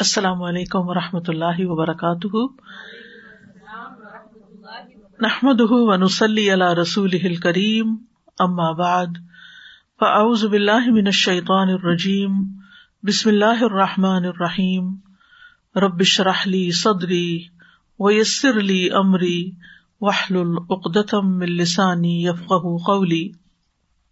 السلام علیکم و رحمۃ اللہ وبرکاتہ۔ نحمد ونسلی علی رسول کریم ام آباد فاعوذ باللہ من الشیطان الرجیم، بسم اللہ الرحمٰن الرحیم۔ ربش رحلی صدری ویسر علی عمری وحل العقدم السانی یفق قولی۔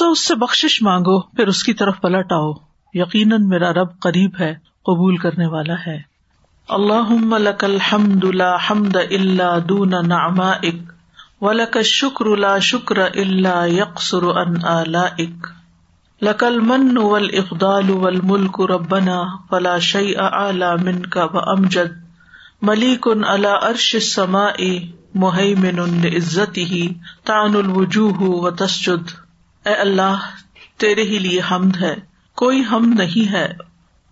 سو اس سے بخش مانگو، پھر اس کی طرف پلٹ آؤ یقیناً میرا رب قریب ہے، قبول کرنے والا ہے۔ اللہ لک الحمد لا حمد اللہ دون نعمائک، ولک الشکر لا شکر اللہ یقصر ان آلائک۔ لک المن والافضال والملک ربنا فلا شیء اعلی منک وامجد۔ ملیک علی عرش السماء مہیمن لعزته، تعن الوجوہ وتسجد۔ اے اللہ، تیرے ہی لیے حمد ہے۔ کوئی ہم نہیں ہے،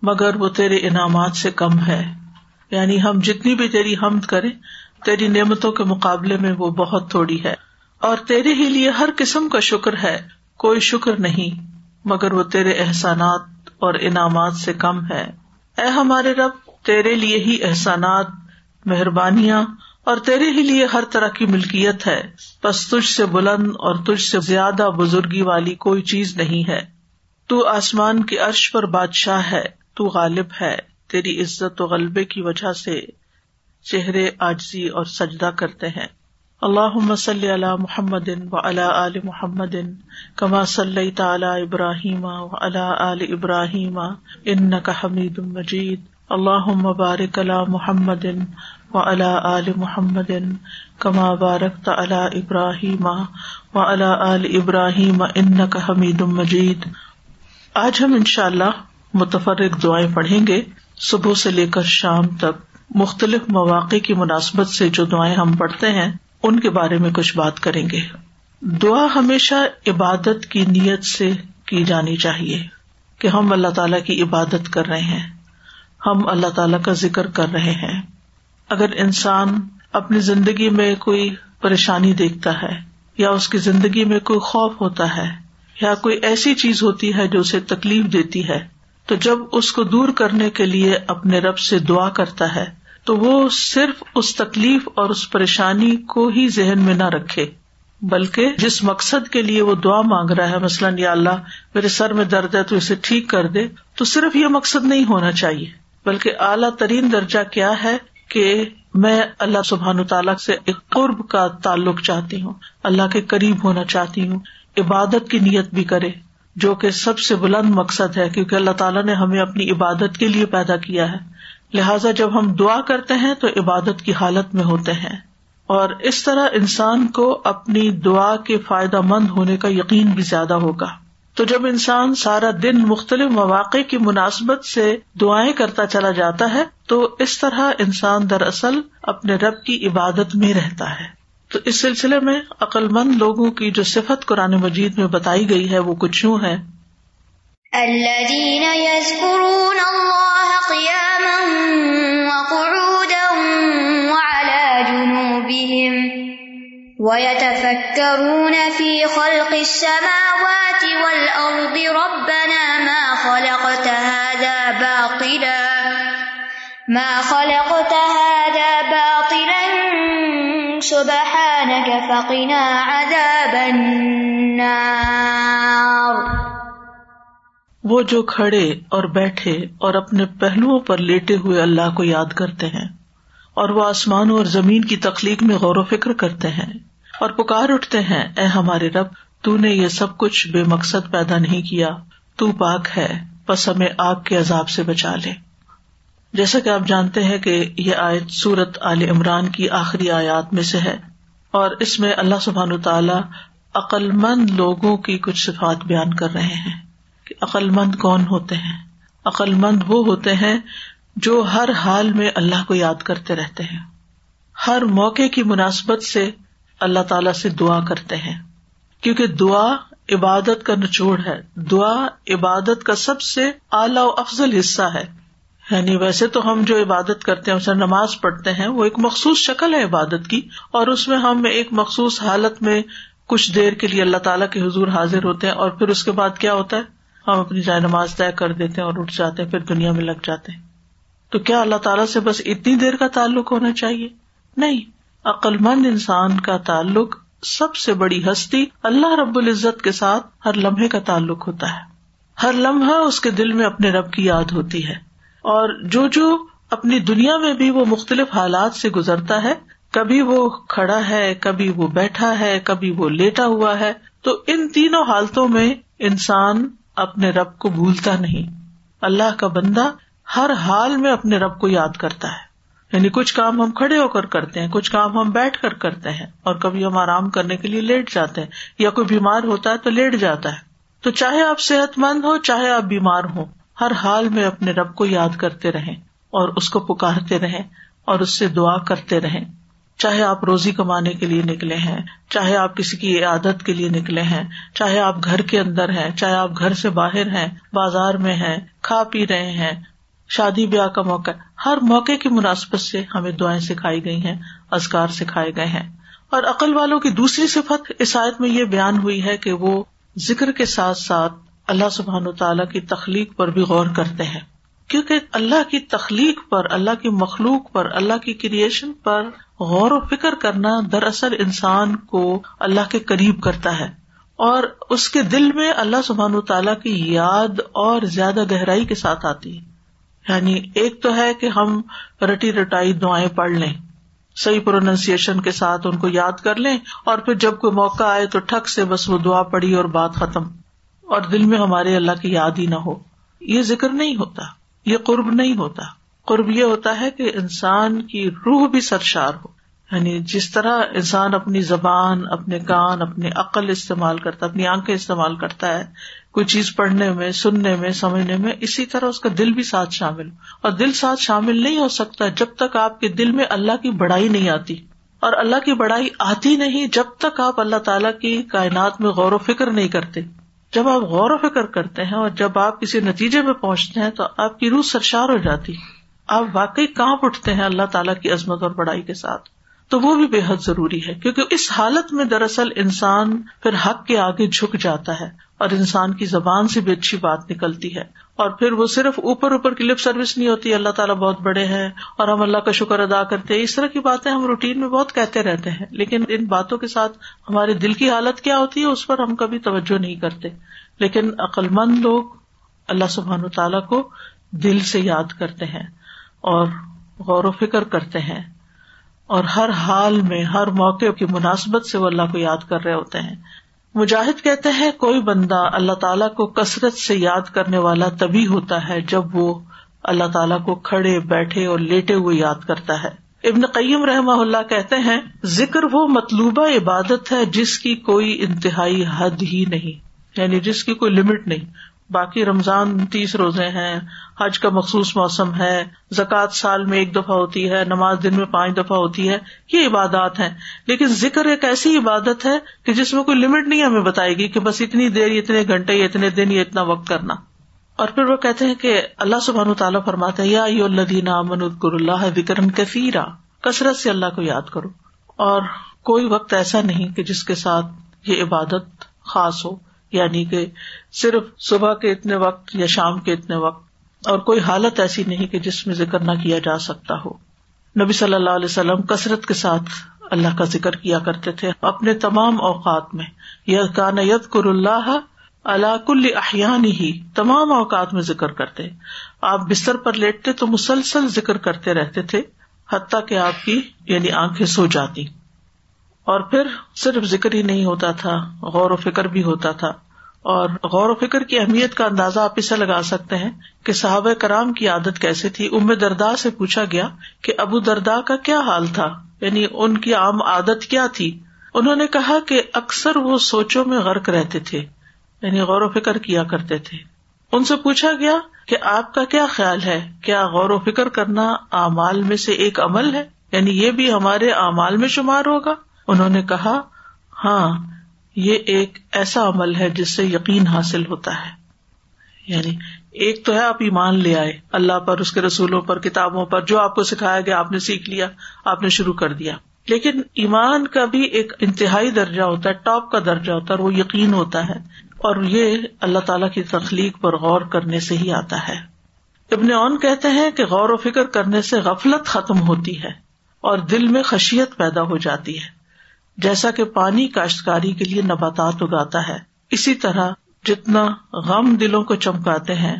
مگر وہ تیرے انعامات سے کم ہے۔ یعنی ہم جتنی بھی تیری حمد کرے تیری نعمتوں کے مقابلے میں وہ بہت تھوڑی ہے۔ اور تیرے ہی لیے ہر قسم کا شکر ہے۔ کوئی شکر نہیں، مگر وہ تیرے احسانات اور انعامات سے کم ہے۔ اے ہمارے رب، تیرے لیے ہی احسانات، مہربانیاں اور تیرے ہی لیے ہر طرح کی ملکیت ہے۔ بس تجھ سے بلند اور تجھ سے زیادہ بزرگی والی کوئی چیز نہیں ہے۔ تو آسمان کے عرش پر بادشاہ ہے، تو غالب ہے۔ تیری عزت و غلبے کی وجہ سے چہرے آجزی اور سجدہ کرتے ہیں۔ اللہ مسلی علی محمد و علا عل محمد کما صلی تعلی ابراہیم و علا عل ابراہیم ان کا حمید مجید۔ اللہ مبارک علی محمد و الا عل محمد کما بارک ابراہیم و الا عل ابراہیم ان کا حمید مجید آج ہم ان شاء اللہ متفرق دعائیں پڑھیں گے۔ صبح سے لے کر شام تک مختلف مواقع کی مناسبت سے جو دعائیں ہم پڑھتے ہیں، ان کے بارے میں کچھ بات کریں گے۔ دعا ہمیشہ عبادت کی نیت سے کی جانی چاہیے کہ ہم اللہ تعالی کی عبادت کر رہے ہیں۔ ہم اللہ تعالی کا ذکر کر رہے ہیں۔ اگر انسان اپنی زندگی میں کوئی پریشانی دیکھتا ہے یا اس کی زندگی میں کوئی خوف ہوتا ہے یا کوئی ایسی چیز ہوتی ہے جو اسے تکلیف دیتی ہے، تو جب اس کو دور کرنے کے لیے اپنے رب سے دعا کرتا ہے، تو وہ صرف اس تکلیف اور اس پریشانی کو ہی ذہن میں نہ رکھے، بلکہ جس مقصد کے لیے وہ دعا مانگ رہا ہے، مثلاً یا اللہ میرے سر میں درد ہے تو اسے ٹھیک کر دے، تو صرف یہ مقصد نہیں ہونا چاہیے، بلکہ اعلیٰ ترین درجہ کیا ہے؟ کہ میں اللہ سبحان تعالیٰ سے ایک قرب کا تعلق چاہتی ہوں، اللہ کے قریب ہونا چاہتی ہوں، عبادت کی نیت بھی کرے، جو کہ سب سے بلند مقصد ہے، کیونکہ اللہ تعالیٰ نے ہمیں اپنی عبادت کے لیے پیدا کیا ہے۔ لہٰذا جب ہم دعا کرتے ہیں تو عبادت کی حالت میں ہوتے ہیں۔ اور اس طرح انسان کو اپنی دعا کے فائدہ مند ہونے کا یقین بھی زیادہ ہوگا۔ تو جب انسان سارا دن مختلف مواقع کی مناسبت سے دعائیں کرتا چلا جاتا ہے، تو اس طرح انسان دراصل اپنے رب کی عبادت میں رہتا ہے۔ تو اس سلسلے میں عقلمند لوگوں کی جو صفت قرآن مجید میں بتائی گئی ہے، وہ کچھ یوں ہے۔ وَيَتَفَكَّرُونَ فِي خَلْقِ السَّمَاوَاتِ وَالْأَرْضِ. رَبَّنَا مَا خَلَقْتَ هَذَا بَاطِلًا. مَا خَلَقْتَ هَذَا بَاطِلًا. سبحانك فقنا عذاب النار. وہ جو کھڑے اور بیٹھے اور اپنے پہلوؤں پر لیٹے ہوئے اللہ کو یاد کرتے ہیں اور وہ آسمانوں اور زمین کی تخلیق میں غور و فکر کرتے ہیں اور پکار اٹھتے ہیں، اے ہمارے رب، تو نے یہ سب کچھ بے مقصد پیدا نہیں کیا، تو پاک ہے بس ہمیں آگ کے عذاب سے بچا لے۔ جیسا کہ آپ جانتے ہیں کہ یہ آیت سورت عال عمران کی آخری آیات میں سے ہے، اور اس میں اللہ سبحان تعالی عقل مند لوگوں کی کچھ صفات بیان کر رہے ہیں کہ عقل مند کون ہوتے ہیں؟ عقل مند وہ ہوتے ہیں جو ہر حال میں اللہ کو یاد کرتے رہتے ہیں۔ ہر موقع کی مناسبت سے اللہ تعالی سے دعا کرتے ہیں۔ کیونکہ دعا عبادت کا نچوڑ ہے۔ دعا عبادت کا سب سے اعلی و افضل حصہ ہے۔ یعنی ویسے تو ہم جو عبادت کرتے ہیں اسے نماز پڑھتے ہیں، وہ ایک مخصوص شکل ہے عبادت کی۔ اور اس میں ہم ایک مخصوص حالت میں کچھ دیر کے لیے اللہ تعالیٰ کے حضور حاضر ہوتے ہیں۔ اور پھر اس کے بعد کیا ہوتا ہے؟ ہم اپنی جائے نماز طے کر دیتے ہیں اور اٹھ جاتے ہیں، پھر دنیا میں لگ جاتے ہیں۔ تو کیا اللہ تعالیٰ سے بس اتنی دیر کا تعلق ہونا چاہیے؟ نہیں عقل مند انسان کا تعلق سب سے بڑی ہستی اللہ رب العزت کے ساتھ ہر لمحے کا تعلق ہوتا ہے۔ ہر لمحہ اس کے دل میں اپنے رب کی یاد ہوتی ہے۔ اور جو جو اپنی دنیا میں بھی وہ مختلف حالات سے گزرتا ہے، کبھی وہ کھڑا ہے، کبھی وہ بیٹھا ہے، کبھی وہ لیٹا ہوا ہے، تو ان تینوں حالتوں میں انسان اپنے رب کو بھولتا نہیں۔ اللہ کا بندہ ہر حال میں اپنے رب کو یاد کرتا ہے۔ یعنی کچھ کام ہم کھڑے ہو کر کرتے ہیں، کچھ کام ہم بیٹھ کر کرتے ہیں اور کبھی ہم آرام کرنے کے لیے لیٹ جاتے ہیں یا کوئی بیمار ہوتا ہے تو لیٹ جاتا ہے۔ تو چاہے آپ صحت مند ہو چاہے آپ بیمار ہو ہر حال میں اپنے رب کو یاد کرتے رہیں اور اس کو پکارتے رہیں اور اس سے دعا کرتے رہیں۔ چاہے آپ روزی کمانے کے لیے نکلے ہیں، چاہے آپ کسی کی عادت کے لیے نکلے ہیں، چاہے آپ گھر کے اندر ہیں، چاہے آپ گھر سے باہر ہیں، بازار میں ہیں، کھا پی رہے ہیں شادی بیاہ کا موقع ہر موقع کی مناسبت سے ہمیں دعائیں سکھائی گئی ہیں ازکار سکھائے گئے ہیں۔ اور عقل والوں کی دوسری صفت عیسائیت میں یہ بیان ہوئی ہے کہ وہ ذکر کے ساتھ ساتھ اللہ سبحان و تعالیٰ کی تخلیق پر بھی غور کرتے ہیں۔ کیونکہ اللہ کی تخلیق پر، اللہ کی مخلوق پر، اللہ کی کریشن پر غور و فکر کرنا دراصل انسان کو اللہ کے قریب کرتا ہے۔ اور اس کے دل میں اللہ سبحان و تعالیٰ کی یاد اور زیادہ گہرائی کے ساتھ آتی۔ ہے یعنی ایک تو ہے کہ ہم رٹی رٹائی دعائیں پڑھ لیں، صحیح پروننسیشن کے ساتھ ان کو یاد کر لیں، اور پھر جب کوئی موقع آئے تو ٹھک سے بس وہ دعا پڑی اور بات ختم۔ اور دل میں ہمارے اللہ کی یاد ہی نہ ہو۔ یہ ذکر نہیں ہوتا، یہ قرب نہیں ہوتا۔ قرب یہ ہوتا ہے کہ انسان کی روح بھی سرشار ہو۔ یعنی جس طرح انسان اپنی زبان، اپنے کان اپنے عقل استعمال کرتا، اپنی آنکھیں استعمال کرتا ہے کوئی چیز پڑھنے میں، سننے میں، سمجھنے میں، اسی طرح اس کا دل بھی ساتھ شامل اور دل ساتھ شامل نہیں ہو سکتا جب تک آپ کے دل میں اللہ کی بڑائی نہیں آتی۔ اور اللہ کی بڑائی آتی نہیں جب تک آپ اللہ تعالیٰ کی کائنات میں غور و فکر نہیں کرتے۔ جب آپ غور و فکر کرتے ہیں اور جب آپ کسی نتیجے میں پہنچتے ہیں تو آپ کی روح سرشار ہو جاتی۔ آپ واقعی کہاں اٹھتے ہیں اللہ تعالیٰ کی عظمت اور بڑائی کے ساتھ۔ تو وہ بھی بے حد ضروری ہے، کیونکہ اس حالت میں دراصل انسان پھر حق کے آگے جھک جاتا ہے۔ اور انسان کی زبان سے بھی اچھی بات نکلتی ہے اور پھر وہ صرف اوپر اوپر کی لپ سروس نہیں ہوتی، اللہ تعالیٰ بہت بڑے ہیں اور ہم اللہ کا شکر ادا کرتے ہیں۔ اس طرح کی باتیں ہم روٹین میں بہت کہتے رہتے ہیں، لیکن ان باتوں کے ساتھ ہمارے دل کی حالت کیا ہوتی ہے، اس پر ہم کبھی توجہ نہیں کرتے۔ لیکن عقلمند لوگ اللہ سبحان و تعالیٰ کو دل سے یاد کرتے ہیں اور غور و فکر کرتے ہیں اور ہر حال میں، ہر موقع کی مناسبت سے وہ اللہ کو یاد کر رہے ہوتے ہیں۔ مجاہد کہتے ہیں، کوئی بندہ اللہ تعالیٰ کو کثرت سے یاد کرنے والا تبھی ہوتا ہے جب وہ اللہ تعالیٰ کو کھڑے بیٹھے اور لیٹے ہوئے یاد کرتا ہے۔ ابن قیم رحمہ اللہ کہتے ہیں، ذکر وہ مطلوبہ عبادت ہے جس کی کوئی انتہائی حد ہی نہیں یعنی جس کی کوئی لمٹ نہیں۔ باقی رمضان تیس روزے ہیں، حج کا مخصوص موسم ہے، زکوٰۃ سال میں ایک دفعہ ہوتی ہے، نماز دن میں پانچ دفعہ ہوتی ہے، یہ عبادات ہیں۔ لیکن ذکر ایک ایسی عبادت ہے کہ جس میں کوئی لمٹ نہیں ہمیں بتائے گی کہ بس اتنی دیر، اتنے گھنٹے یا اتنے دن یا اتنا وقت کرنا۔ اور پھر وہ کہتے ہیں کہ اللہ سبحان تعالیٰ فرماتا ہے یا الدین امن الکر اللہ وکرم کثیرا، کثرت سے اللہ کو یاد کرو۔ اور کوئی وقت ایسا نہیں کہ جس کے ساتھ یہ عبادت خاص ہو۔ یعنی کہ صرف صبح کے اتنے وقت یا شام کے اتنے وقت، اور کوئی حالت ایسی نہیں کہ جس میں ذکر نہ کیا جا سکتا ہو۔ نبی صلی اللہ علیہ وسلم کثرت کے ساتھ اللہ کا ذکر کیا کرتے تھے اپنے تمام اوقات میں۔ یہ کان ید کر اللہ اللہ کل احیان ہی تمام اوقات میں ذکر کرتے۔ آپ بستر پر لیٹتے تو مسلسل ذکر کرتے رہتے تھے، حتیٰ کہ آپ کی یعنی آنکھیں سو جاتی۔ اور پھر صرف ذکر ہی نہیں ہوتا تھا، غور و فکر بھی ہوتا تھا۔ اور غور و فکر کی اہمیت کا اندازہ آپ اسے لگا سکتے ہیں کہ صحابہ کرام کی عادت کیسے تھی۔ ام دردا سے پوچھا گیا کہ ابو دردا کا کیا حال تھا؟ یعنی ان کی عام عادت کیا تھی؟ انہوں نے کہا کہ اکثر وہ سوچوں میں غرق رہتے تھے یعنی غور و فکر کیا کرتے تھے۔ ان سے پوچھا گیا کہ آپ کا کیا خیال ہے؟ کیا غور و فکر کرنا اعمال میں سے ایک عمل ہے؟ یعنی یہ بھی ہمارے اعمال میں شمار ہوگا؟ انہوں نے کہا ہاں یہ ایک ایسا عمل ہے جس سے یقین حاصل ہوتا ہے۔ یعنی ایک تو ہے آپ ایمان لے آئے، اللہ پر، اس کے رسولوں پر، کتابوں پر، جو آپ کو سکھایا گیا، آپ نے سیکھ لیا، آپ نے شروع کر دیا۔ لیکن ایمان کا بھی ایک انتہائی درجہ ہوتا ہے، ٹاپ کا درجہ ہوتا ہے، اور وہ یقین ہوتا ہے۔ اور یہ اللہ تعالی کی تخلیق پر غور کرنے سے ہی آتا ہے۔ ابن اون کہتے ہیں کہ غور و فکر کرنے سے غفلت ختم ہوتی ہے اور دل میں خشیت پیدا ہو جاتی ہے۔ جیسا کہ پانی کاشتکاری کے لیے نباتات اگاتا ہے۔ اسی طرح جتنا غم دلوں کو چمکاتے ہیں،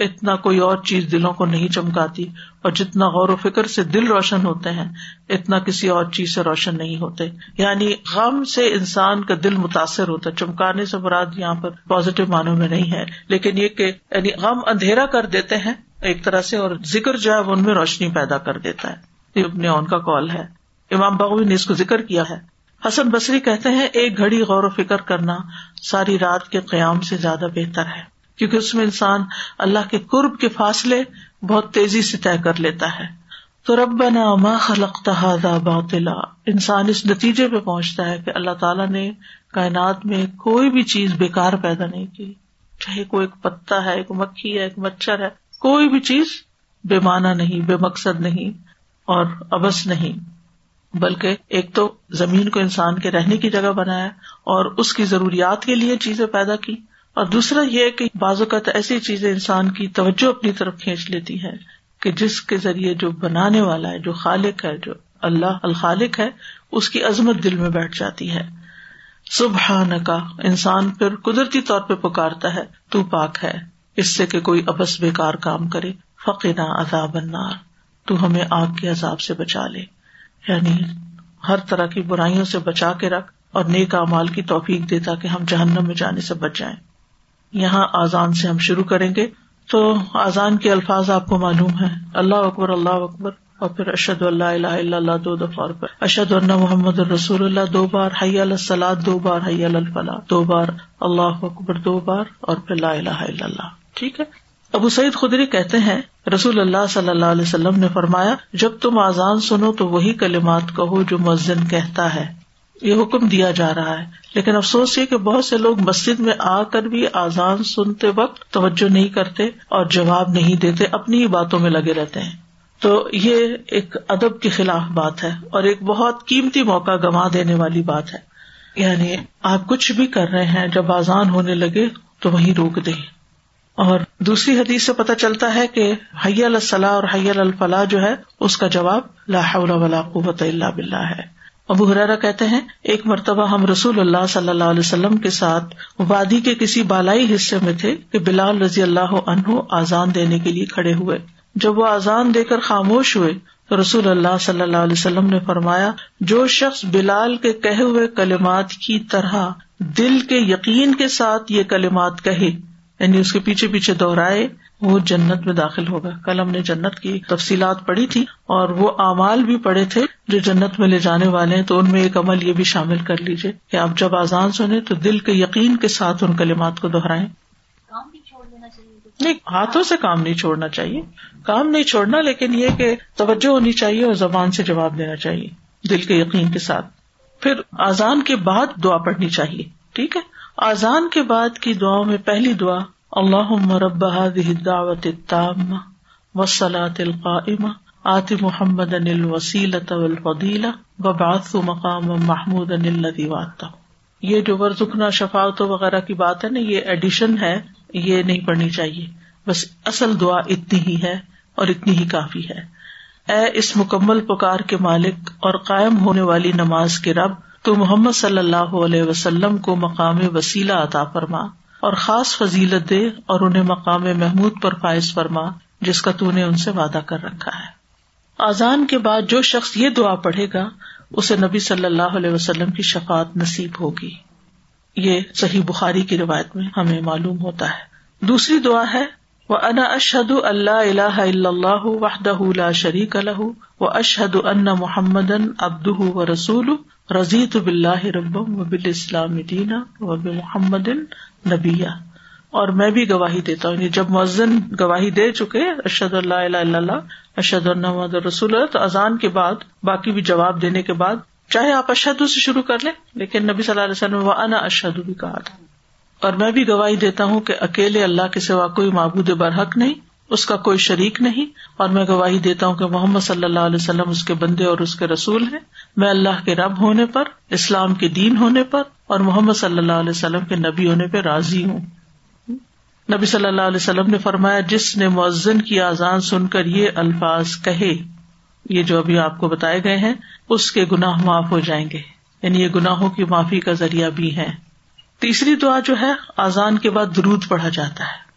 اتنا کوئی اور چیز دلوں کو نہیں چمکاتی۔ اور جتنا غور و فکر سے دل روشن ہوتے ہیں، اتنا کسی اور چیز سے روشن نہیں ہوتے۔ یعنی غم سے انسان کا دل متاثر ہوتا ہے۔ چمکانے سے مراد یہاں پر پازیٹو معنوں میں نہیں ہے۔ لیکن یہ کہ یعنی غم اندھیرا کر دیتے ہیں ایک طرح سے، اور ذکر جو ہے وہ ان میں روشنی پیدا کر دیتا ہے۔ یہ اپنے ان کا کال ہے۔ امام بغوی نے اس کو ذکر کیا ہے۔ حسن بصری کہتے ہیں، ایک گھڑی غور و فکر کرنا ساری رات کے قیام سے زیادہ بہتر ہے، کیونکہ اس میں انسان اللہ کے قرب کے فاصلے بہت تیزی سے طے کر لیتا ہے۔ تو رب ما خلق تحادا باطلا، انسان اس نتیجے پہ پہنچتا ہے کہ اللہ تعالیٰ نے کائنات میں کوئی بھی چیز بےکار پیدا نہیں کی۔ چاہے کوئی ایک پتا ہے، ایک مکھی ہے، ایک مچھر ہے، کوئی بھی چیز بے معنی نہیں، بے مقصد نہیں اور ابس نہیں۔ بلکہ ایک تو زمین کو انسان کے رہنے کی جگہ بنایا اور اس کی ضروریات کے لیے چیزیں پیدا کی اور دوسرا یہ کہ بعض اوقات ایسی چیزیں انسان کی توجہ اپنی طرف کھینچ لیتی ہے کہ جس کے ذریعے جو بنانے والا ہے، جو خالق ہے، جو اللہ الخالق ہے، اس کی عظمت دل میں بیٹھ جاتی ہے۔ صبح کا انسان پھر قدرتی طور پہ پکارتا ہے، تو پاک ہے۔ اس سے کہ کوئی ابس بےکار کام کرے فقینا عذاب النار۔ تو ہمیں آگ کے عذاب سے بچا لے۔ یعنی ہر طرح کی برائیوں سے بچا کے رکھ اور نیک امال کی توفیق دیتا کہ ہم جہنم میں جانے سے بچ جائیں۔ یہاں آزان سے ہم شروع کریں گے۔ تو آزان کے الفاظ آپ کو معلوم ہے اللہ اکبر اللہ اکبر۔ اور پھر اشد اللہ اللہ اللہ دو دفعہ پر اشد اللہ محمد الرسول اللہ دو بار حی السلاد دو بار حی الفلاح، دو بار اللہ اکبر، دو بار اور پھر لا الہ الا اللہ۔ ٹھیک ہے؟ ابو سعید خدری کہتے ہیں، رسول اللہ صلی اللہ علیہ وسلم نے فرمایا، جب تم آزان سنو تو وہی کلمات کہو جو مسجد کہتا ہے۔ یہ حکم دیا جا رہا ہے۔ لیکن افسوس یہ کہ بہت سے لوگ مسجد میں آ کر بھی آزان سنتے وقت توجہ نہیں کرتے اور جواب نہیں دیتے، اپنی ہی باتوں میں لگے رہتے ہیں۔ تو یہ ایک ادب کے خلاف بات ہے اور ایک بہت قیمتی موقع گنوا دینے والی بات ہے۔ یعنی آپ کچھ بھی کر رہے ہیں، جب آزان ہونے لگے تو وہیں روک دیں۔ اور دوسری حدیث سے پتہ چلتا ہے کہ حی الصلاح اور حی الفلاح جو ہے، اس کا جواب حول ولا قوت اللہ بلّہ ہے۔ ابو حرارا کہتے ہیں، ایک مرتبہ ہم رسول اللہ صلی اللہ علیہ وسلم کے ساتھ وادی کے کسی بالائی حصے میں تھے کہ بلال رضی اللہ عنہ آزان دینے کے لیے کھڑے ہوئے۔ جب وہ آزان دے کر خاموش ہوئے تو رسول اللہ صلی اللہ علیہ وسلم نے فرمایا، جو شخص بلال کے کہے ہوئے کلمات کی طرح دل کے یقین کے ساتھ یہ کلمات کہے یعنی اس کے پیچھے پیچھے دوہرائے وہ جنت میں داخل ہوگا۔ کل ہم نے جنت کی تفصیلات پڑھی تھی اور وہ اعمال بھی پڑھے تھے جو جنت میں لے جانے والے ہیں تو ان میں ایک عمل یہ بھی شامل کر لیجیے کہ آپ جب آزان سنیں تو دل کے یقین کے ساتھ ان کلمات کو دوہرائیں نہیں ہاتھوں سے کام نہیں چھوڑنا چاہیے۔ کام نہیں چھوڑنا لیکن یہ کہ توجہ ہونی چاہیے اور زبان سے جواب دینا چاہیے دل کے یقین کے ساتھ۔ پھر آزان کے بعد دعا پڑھنی چاہیے ٹھیک ہے؟ آزان کے بعد کی دعا میں پہلی دعا اللہ مرب دعوت تام وسلاۃ القائم آتی محمد انل وسیلت الفدیلا وباث مقام محمود انل واتا یہ جو ورژنا شفاعت وغیرہ کی بات ہے نا، یہ ایڈیشن ہے، یہ نہیں پڑھنی چاہیے۔ بس اصل دعا اتنی ہی ہے اور اتنی ہی کافی ہے۔ اے اس مکمل پکار کے مالک اور قائم ہونے والی نماز کے رب تو محمد صلی اللہ علیہ وسلم کو مقام وسیلہ عطا فرما اور خاص فضیلت دے اور انہیں مقام محمود پر فائز فرما، جس کا تو نے ان سے وعدہ کر رکھا ہے۔ آزان کے بعد جو شخص یہ دعا پڑھے گا، اسے نبی صلی اللہ علیہ وسلم کی شفات نصیب ہوگی۔ یہ صحیح بخاری کی روایت میں ہمیں معلوم ہوتا ہے۔ دوسری دعا ہے وہ انا اشد اللہ اللہ اللہ وحدہ شریک الح و اشد ان محمد ابد و رسول رضیت بلّہ رب و بال اسلام دینا و محمد نبیہ۔ اور میں بھی گواہی دیتا ہوں یعنی جب مؤذن گواہی دے چکے اشد اللہ اللہ اشد اللہ رسول تو اذان کے بعد، باقی بھی جواب دینے کے بعد، چاہے آپ اشد سے شروع کر لیں، لیکن نبی صلی اللہ علیہ وسلم و انا اشد بھی کہا تھا۔ اور میں بھی گواہی دیتا ہوں کہ اکیلے اللہ کے سوا کوئی معبود برحق نہیں، اس کا کوئی شریک نہیں۔ اور میں گواہی دیتا ہوں کہ محمد صلی اللہ علیہ وسلم اس کے بندے اور اس کے رسول ہیں۔ میں اللہ کے رب ہونے پر، اسلام کے دین ہونے پر اور محمد صلی اللہ علیہ وسلم کے نبی ہونے پہ راضی ہوں۔ نبی صلی اللہ علیہ وسلم نے فرمایا، جس نے مؤذن کی آزان سن کر یہ الفاظ کہے، یہ جو ابھی آپ کو بتائے گئے ہیں، اس کے گناہ معاف ہو جائیں گے۔ یعنی یہ گناہوں کی معافی کا ذریعہ بھی ہے۔ تیسری دعا جو ہے، آزان کے بعد درود پڑھا جاتا ہے۔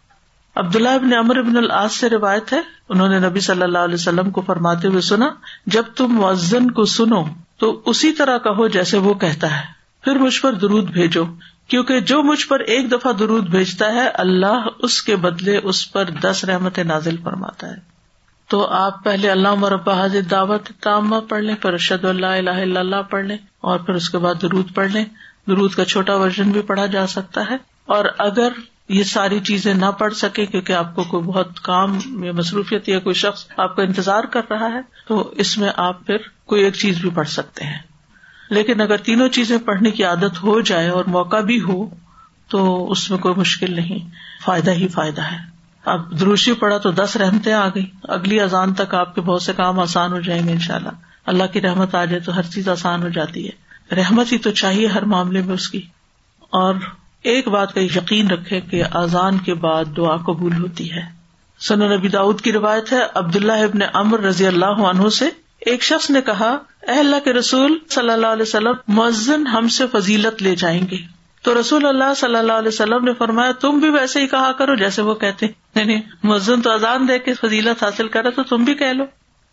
عبداللہ ابن امر ابن العاص سے روایت ہے، انہوں نے نبی صلی اللہ علیہ وسلم کو فرماتے ہوئے سنا، جب تم مؤذن کو سنو تو اسی طرح کہو جیسے وہ کہتا ہے۔ پھر مجھ پر درود بھیجو، کیونکہ جو مجھ پر ایک دفعہ درود بھیجتا ہے، اللہ اس کے بدلے اس پر دس رحمت نازل فرماتا ہے۔ تو آپ پہلے اللہ مربع حاضر دعوت تامہ پڑھ لیں، پھر ارشد اللہ الہ الا اللہ پڑھ لیں، اور پھر اس کے بعد درود پڑھ لیں۔ درود کا چھوٹا ورژن بھی پڑھا جا سکتا ہے۔ اور اگر یہ ساری چیزیں نہ پڑھ سکے کیونکہ آپ کو کوئی بہت کام یا مصروفیت یا کوئی شخص آپ کا انتظار کر رہا ہے، تو اس میں آپ پھر کوئی ایک چیز بھی پڑھ سکتے ہیں۔ لیکن اگر تینوں چیزیں پڑھنے کی عادت ہو جائے اور موقع بھی ہو، تو اس میں کوئی مشکل نہیں۔ فائدہ ہی فائدہ ہے۔ اب دروشی پڑا تو دس رحمتیں آ گئی اگلی اذان تک آپ کے بہت سے کام آسان ہو جائیں گے ان شاء اللہ اللہ کی رحمت آ جائے تو ہر چیز آسان ہو جاتی ہے۔ رحمت ہی تو چاہیے ہر معاملے میں اس کی۔ اور ایک بات کا یقین رکھے کہ اذان کے بعد دعا قبول ہوتی ہے۔ سن نبی داود کی روایت ہے، عبداللہ ابن امر رضی اللہ عنہ سے ایک شخص نے کہا، اے اللہ کے رسول صلی اللہ علیہ وسلم، مؤذن ہم سے فضیلت لے جائیں گے۔ تو رسول اللہ صلی اللہ علیہ وسلم نے فرمایا، تم بھی ویسے ہی کہا کرو جیسے وہ کہتے۔ یعنی مؤذن تو اذان دے کے فضیلت حاصل کرے تو تم بھی کہہ لو۔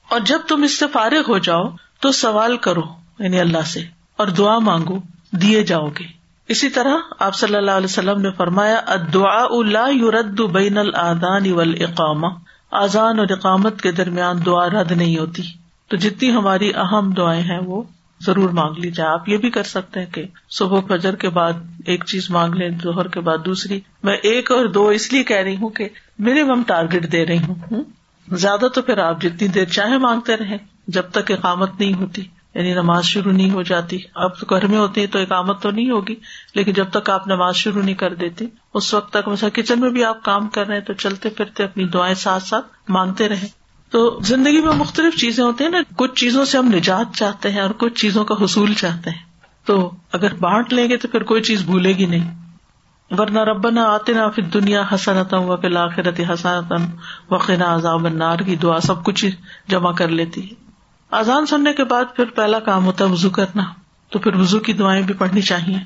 اور جب تم اس سے فارغ ہو جاؤ تو سوال کرو یعنی اللہ سے، اور دعا مانگو، دیے جاؤ گے۔ اسی طرح آپ صلی اللہ علیہ وسلم نے فرمایا دعا یورد بین الدان اقامہ آزان اور اقامت کے درمیان دعا رد نہیں ہوتی۔ تو جتنی ہماری اہم دعائیں ہیں وہ ضرور مانگ لی جائے آپ یہ بھی کر سکتے ہیں کہ صبح فجر کے بعد ایک چیز مانگ لیں، ظہر کے بعد دوسری۔ میں ایک اور دو اس لیے کہہ رہی ہوں کہ منیمم ٹارگیٹ دے رہی ہوں۔ زیادہ تو پھر آپ جتنی دیر چاہے مانگتے رہے جب تک اقامت نہیں ہوتی۔ یعنی نماز شروع نہیں ہو جاتی۔ اب تو گھر میں ہوتی ہے تو اقامت تو نہیں ہوگی، لیکن جب تک آپ نماز شروع نہیں کر دیتی، اس وقت تک مثلا کچن میں بھی آپ کام کر رہے ہیں تو چلتے پھرتے اپنی دعائیں ساتھ ساتھ مانگتے رہے تو زندگی میں مختلف چیزیں ہوتی ہیں نا، کچھ چیزوں سے ہم نجات چاہتے ہیں اور کچھ چیزوں کا حصول چاہتے ہیں۔ تو اگر بانٹ لیں گے تو پھر کوئی چیز بھولے گی نہیں۔ ورنہ رب نہ آتے نہ پھر دنیا حسنت و پھر آخرت حسنت وقنا عذاب النار کی دعا سب کچھ جمع کر لیتی ہے۔ آزان سننے کے بعد پھر پہلا کام ہوتا ہے وزو کرنا تو پھر وزو کی دعائیں بھی پڑھنی چاہیے۔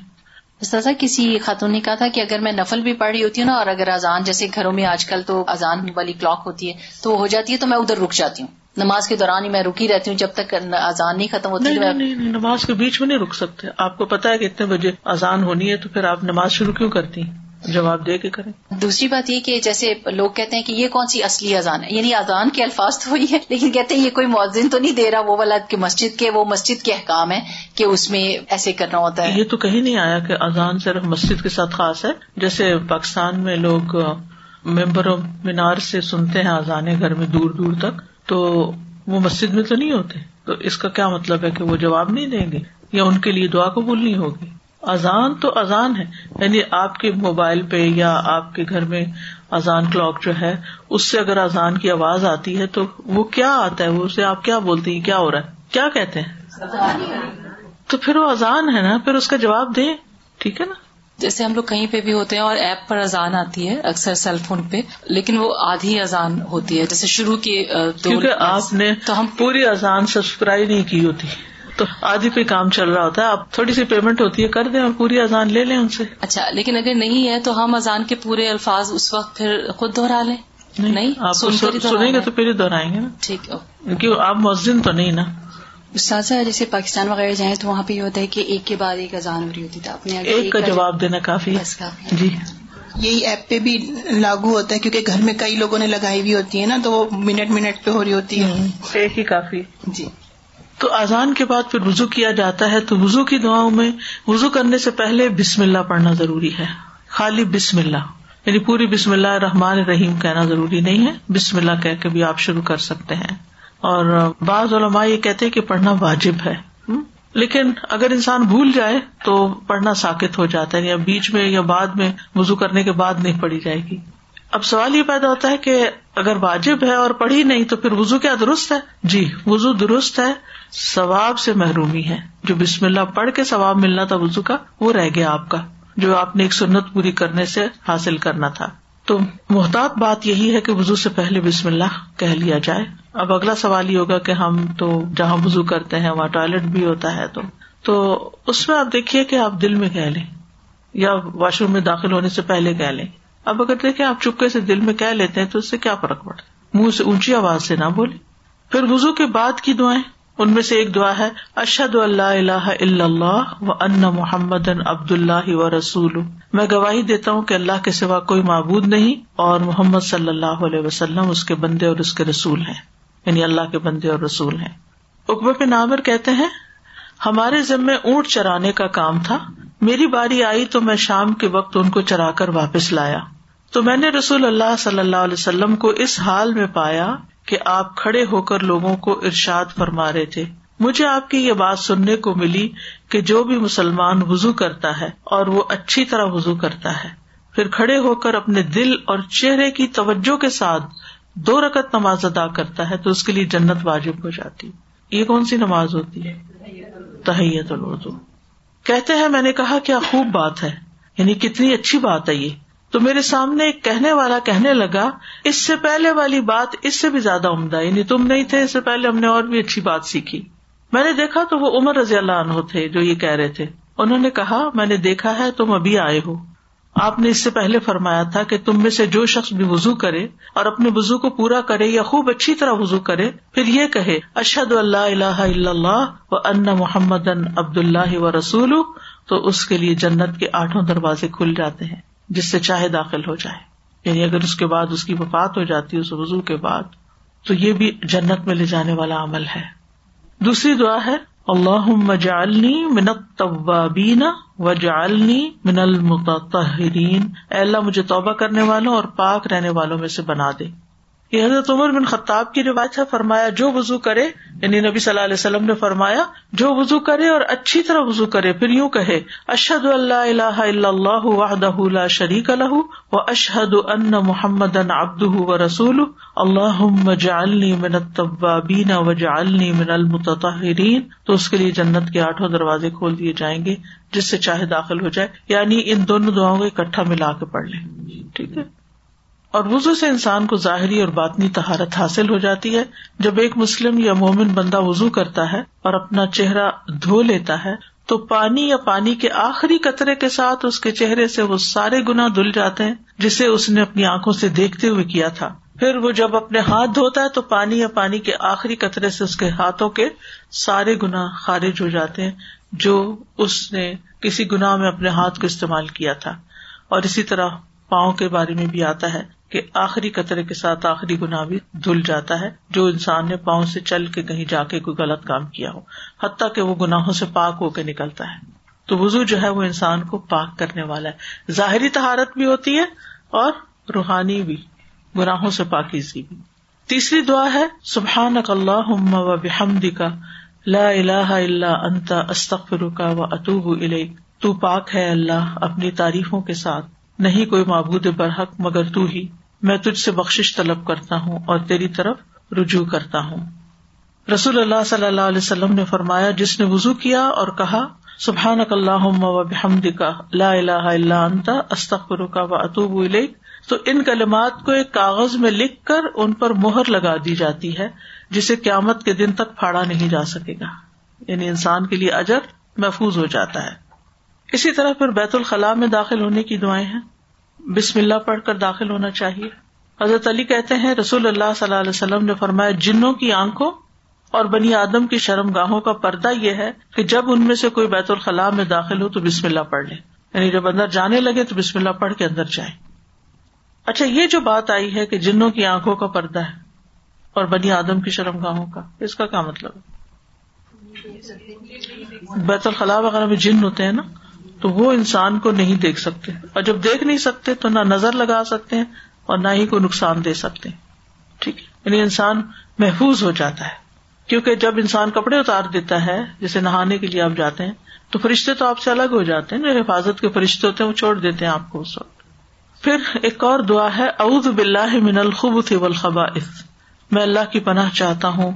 سزا کسی خاتون نے کہا تھا کہ اگر میں نفل بھی پڑھ رہی ہوتی ہوں نا اور اگر اذان جیسے گھروں میں آج کل تو اذان والی کلاک ہوتی ہے تو وہ ہو جاتی ہے تو میں ادھر رک جاتی ہوں۔ نماز کے دوران ہی میں رکی رہتی ہوں جب تک اذان نہیں ختم ہوتی نہیں, نماز کے بیچ میں نہیں رک سکتے۔ آپ کو پتا ہے کہ اتنے بجے اذان ہونی ہے تو پھر آپ نماز شروع کیوں کرتی ہیں؟ جواب دے کے کریں۔ دوسری بات یہ کہ جیسے لوگ کہتے ہیں کہ یہ کون سی اصلی اذان ہے؟ یعنی اذان کے الفاظ تو وہی ہے لیکن کہتے ہیں یہ کوئی مؤذن تو نہیں دے رہا وہ والا کہ مسجد کے وہ مسجد کے احکام ہے کہ اس میں ایسے کرنا ہوتا ہے۔ یہ تو کہیں نہیں آیا کہ اذان صرف مسجد کے ساتھ خاص ہے۔ جیسے پاکستان میں لوگ ممبر مینار سے سنتے ہیں اذانے گھر میں دور دور تک تو وہ مسجد میں تو نہیں ہوتے۔ تو اس کا کیا مطلب ہے کہ وہ جواب نہیں دیں گے؟ یا ان کے لیے دعا قبول نہیں ہوگی؟ اذان تو اذان ہے۔ یعنی آپ کے موبائل پہ یا آپ کے گھر میں اذان کلاک جو ہے اس سے اگر اذان کی آواز آتی ہے تو وہ کیا آتا ہے؟ اسے آپ کیا بولتے ہیں؟ کیا ہو رہا ہے؟ کیا کہتے ہیں؟ تو پھر وہ اذان ہے نا پھر اس کا جواب دیں۔ ٹھیک ہے نا؟ جیسے ہم لوگ کہیں پہ بھی ہوتے ہیں اور ایپ پر اذان آتی ہے اکثر سیل فون پہ لیکن وہ آدھی اذان ہوتی ہے۔ جیسے شروع کی کیونکہ آپ نے تو ہم پوری اذان سبسکرائب نہیں کی ہوتی۔ تو آدھی پہ کام چل رہا ہوتا ہے آپ تھوڑی سی پیمنٹ ہوتی ہے کر دیں اور پوری اذان لے لیں ان سے۔ اچھا لیکن اگر نہیں ہے تو ہم اذان کے پورے الفاظ اس وقت پھر خود دوہرا لیں؟ نہیں آپ سنیں گے تو پھر دہرائیں گے نا۔ ٹھیک کیوں آپ مسجد تو نہیں نا۔ استاذہ جیسے پاکستان وغیرہ جائیں تو وہاں پہ یہ ہوتا ہے کہ ایک کے بعد ایک اذان ہو رہی ہوتی تھی۔ اپنے ایک کا جواب دینا کافی جی۔ یہی ایپ پہ بھی لاگو ہوتا ہے کیونکہ گھر میں کئی لوگوں نے لگائی ہوئی ہوتی ہے نا تو وہ منٹ منٹ پہ ہو رہی ہوتی ہے ایک ہی کافی۔ جی۔ تو اذان کے بعد پھر وزو کیا جاتا ہے تو وزو کی دعاؤں میں وزو کرنے سے پہلے بسم اللہ پڑھنا ضروری ہے۔ خالی بسم اللہ یعنی پوری بسم اللہ رحمان رحیم کہنا ضروری نہیں ہے۔ بسم اللہ کہہ کے بھی آپ شروع کر سکتے ہیں۔ اور بعض علماء یہ کہتے کہ پڑھنا واجب ہے۔ لیکن اگر انسان بھول جائے تو پڑھنا ساکت ہو جاتا ہے، یا بیچ میں یا بعد میں وزو کرنے کے بعد نہیں پڑھی جائے گی۔ اب سوال یہ پیدا ہوتا ہے کہ اگر واجب ہے اور پڑھی نہیں تو پھر وزو کیا درست ہے؟ جی وزو درست ہے، ثواب سے محرومی ہے۔ جو بسم اللہ پڑھ کے ثواب ملنا تھا وزو کا، وہ رہ گیا آپ کا۔ جو آپ نے ایک سنت پوری کرنے سے حاصل کرنا تھا۔ تو محتاط بات یہی ہے کہ وزو سے پہلے بسم اللہ کہہ لیا جائے۔ اب اگلا سوال یہ ہوگا کہ ہم تو جہاں وزو کرتے ہیں، وہاں ٹوائلٹ بھی ہوتا ہے تو۔ تو اس میں آپ دیکھیے کہ آپ دل میں کہہ لیں یا واش روم میں داخل ہونے سے پہلے کہہ لیں۔ اب اگر دیکھیں آپ چپکے سے دل میں کہہ لیتے ہیں تو اس سے کیا فرق پڑتا منہ سے اونچی آواز سے نہ بولے پھر وزو کے بعد کی دعائیں۔ ان میں سے ایک دعا ہے اشد اللہ اللہ اللہ و ان محمد عبد اللہ و رسول میں گواہی دیتا ہوں کہ اللہ کے سوا کوئی معبود نہیں اور محمد صلی اللہ علیہ وسلم اس کے بندے اور اس کے رسول ہیں۔ یعنی اللہ کے بندے اور رسول ہیں۔ اکبر بن عامر کہتے ہیں، ہمارے ذمے اونٹ چرانے کا کام تھا۔ میری باری آئی تو میں شام کے وقت ان کو چرا کر واپس لایا۔ تو میں نے رسول اللہ صلی اللہ علیہ وسلم کو اس حال میں پایا کہ آپ کھڑے ہو کر لوگوں کو ارشاد فرما رہے تھے۔ مجھے آپ کی یہ بات سننے کو ملی کہ جو بھی مسلمان وزو کرتا ہے اور وہ اچھی طرح وزو کرتا ہے، پھر کھڑے ہو کر اپنے دل اور چہرے کی توجہ کے ساتھ دو رکت نماز ادا کرتا ہے تو اس کے لیے جنت واجب ہو جاتی۔ یہ کون سی نماز ہوتی ہے؟ تحیت الوضو۔ کہتے ہیں، میں نے کہا، کیا خوب بات ہے۔ یعنی کتنی اچھی بات ہے یہ۔ تو میرے سامنے ایک کہنے والا کہنے لگا، اس سے پہلے والی بات اس سے بھی زیادہ عمدہ یعنی تم نہیں تھے، اس سے پہلے ہم نے اور بھی اچھی بات سیکھی۔ میں نے دیکھا تو وہ عمر رضی اللہ عنہ تھے جو یہ کہہ رہے تھے۔ انہوں نے کہا، میں نے دیکھا ہے، تم ابھی آئے ہو۔ آپ نے اس سے پہلے فرمایا تھا کہ تم میں سے جو شخص بھی وزو کرے اور اپنے وزو کو پورا کرے یا خوب اچھی طرح وزو کرے، پھر یہ کہے اشد اللہ اللہ اللہ و ان محمد عبد اللہ و رسول تو اس کے لیے جنت کے آٹھوں دروازے کھل جاتے ہیں۔ جس سے چاہے داخل ہو جائے۔ یعنی اگر اس کے بعد اس کی وفات ہو جاتی ہے، اس وضو کے بعد، تو یہ بھی جنت میں لے جانے والا عمل ہے۔ دوسری دعا ہے اللہ جالنی منت طوابین و جالنی من المتحرین اللہ، مجھے توبہ کرنے والوں اور پاک رہنے والوں میں سے بنا دے۔ یہ حضرت عمر بن خطاب کی روایت ہے، فرمایا جو وزو کرے یعنی نبی صلی اللہ علیہ وسلم نے فرمایا، جو وزو کرے اور اچھی طرح وزو کرے، پھر یوں کہے اشد اللہ اللہ اللہ وحدہ شریک الح و اشحد ان محمد ابد و رسول اللہ جالنی من طبابین و جالنی من المتحرین تو اس کے لیے جنت کے آٹھوں دروازے کھول دیے جائیں گے، جس سے چاہے داخل ہو جائے۔ یعنی ان دونوں دعاؤں کو اکٹھا ملا کے پڑھ لیں۔ ٹھیک ہے؟ اور وزو سے انسان کو ظاہری اور باطنی تہارت حاصل ہو جاتی ہے۔ جب ایک مسلم یا مومن بندہ وزو کرتا ہے اور اپنا چہرہ دھو لیتا ہے، تو پانی یا پانی کے آخری قطرے کے ساتھ اس کے چہرے سے وہ سارے گنا دھل جاتے ہیں، جسے اس نے اپنی آنکھوں سے دیکھتے ہوئے کیا تھا۔ پھر وہ جب اپنے ہاتھ دھوتا ہے، تو پانی یا پانی کے آخری قطرے سے اس کے ہاتھوں کے سارے گنا خارج ہو جاتے ہیں، جو اس نے کسی گنا میں اپنے ہاتھ کو استعمال کیا تھا۔ اور اسی طرح پاؤں کے بارے میں بھی آتا ہے۔ کہ آخری قطرے کے ساتھ آخری گنا بھی دھل جاتا ہے، جو انسان نے پاؤں سے چل کے کہیں جا کے کوئی غلط کام کیا ہو، حتیٰ کہ وہ گناہوں سے پاک ہو کے نکلتا ہے۔ تو وزو جو ہے وہ انسان کو پاک کرنے والا ہے۔ ظاہری تہارت بھی ہوتی ہے اور روحانی بھی، گناہوں سے پاکیزی بھی۔ تیسری دعا ہے سبحان اک اللہ و بحمد کا لا الہ الا انت، استغفرک و اطوب الیک۔ تو پاک ہے اللہ اپنی تعریفوں کے ساتھ۔ نہیں کوئی معبود برحق مگر تو ہی میں تجھ سے بخش طلب کرتا ہوں اور تیری طرف رجوع کرتا ہوں۔ رسول اللہ صلی اللہ علیہ وسلم نے فرمایا، جس نے وزو کیا اور کہا سبحان اللہ کا لا الہ الا انت، استغفرک کا و اطوب الیک، تو ان کلمات کو ایک کاغذ میں لکھ کر ان پر مہر لگا دی جاتی ہے، جسے قیامت کے دن تک پھاڑا نہیں جا سکے گا۔ یعنی انسان کے لیے اجر محفوظ ہو جاتا ہے۔ اسی طرح پھر بیت الخلاء میں داخل ہونے کی دعائیں ہیں۔ بسم اللہ پڑھ کر داخل ہونا چاہیے۔ حضرت علی کہتے ہیں، رسول اللہ صلی اللہ علیہ وسلم نے فرمایا، جنوں کی آنکھوں اور بنی آدم کی شرم گاہوں کا پردہ یہ ہے کہ جب ان میں سے کوئی بیت الخلاء میں داخل ہو تو بسم اللہ پڑھ لے۔ یعنی جب اندر جانے لگے تو بسم اللہ پڑھ کے اندر جائے اچھا یہ جو بات آئی ہے کہ جنوں کی آنکھوں کا پردہ ہے اور بنی آدم کی شرم گاہوں کا، اس کا کیا مطلب ہے؟ بیت الخلاء وغیرہ میں جن ہوتے ہیں نا تو وہ انسان کو نہیں دیکھ سکتے اور جب دیکھ نہیں سکتے تو نہ نظر لگا سکتے ہیں اور نہ ہی کوئی نقصان دے سکتے ہیں۔ ٹھیک یعنی انسان محفوظ ہو جاتا ہے۔ کیونکہ جب انسان کپڑے اتار دیتا ہے، جیسے نہانے کے لیے آپ جاتے ہیں، تو فرشتے تو آپ سے الگ ہو جاتے ہیں جو حفاظت کے فرشتے ہوتے ہیں، وہ چھوڑ دیتے ہیں آپ کو اس وقت۔ پھر ایک اور دعا ہے، اعوذ باللہ من الخبث والخبائث۔ میں اللہ کی پناہ چاہتا ہوں،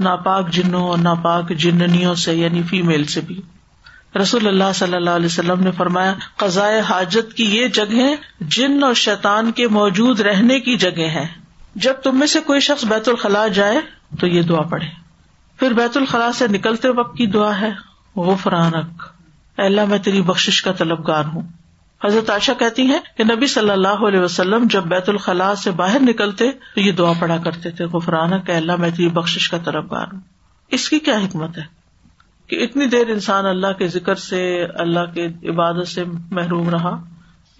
ناپاک جنوں اور ناپاک جننیوں سے یعنی فیمل سے بھی۔ رسول اللہ صلی اللہ علیہ وسلم نے فرمایا قزائے حاجت کی یہ جگہ جن اور شیطان کے موجود رہنے کی جگہ ہے جب تم میں سے کوئی شخص بیت الخلاء جائے تو یہ دعا پڑھے۔ پھر بیت الخلاء سے نکلتے وقت کی دعا ہے وہ فرانک اللہ میں تیری بخش کا طلبگار ہوں۔ حضرت عائشہ کہتی ہیں کہ نبی صلی اللہ علیہ وسلم جب بیت الخلاء سے باہر نکلتے تو یہ دعا پڑا کرتے تھے، غفرانک اللہ میں تیری بخش کا طلبگار ہوں۔ اس کی کیا حکمت ہے؟ کہ اتنی دیر انسان اللہ کے ذکر سے، اللہ کے عبادت سے محروم رہا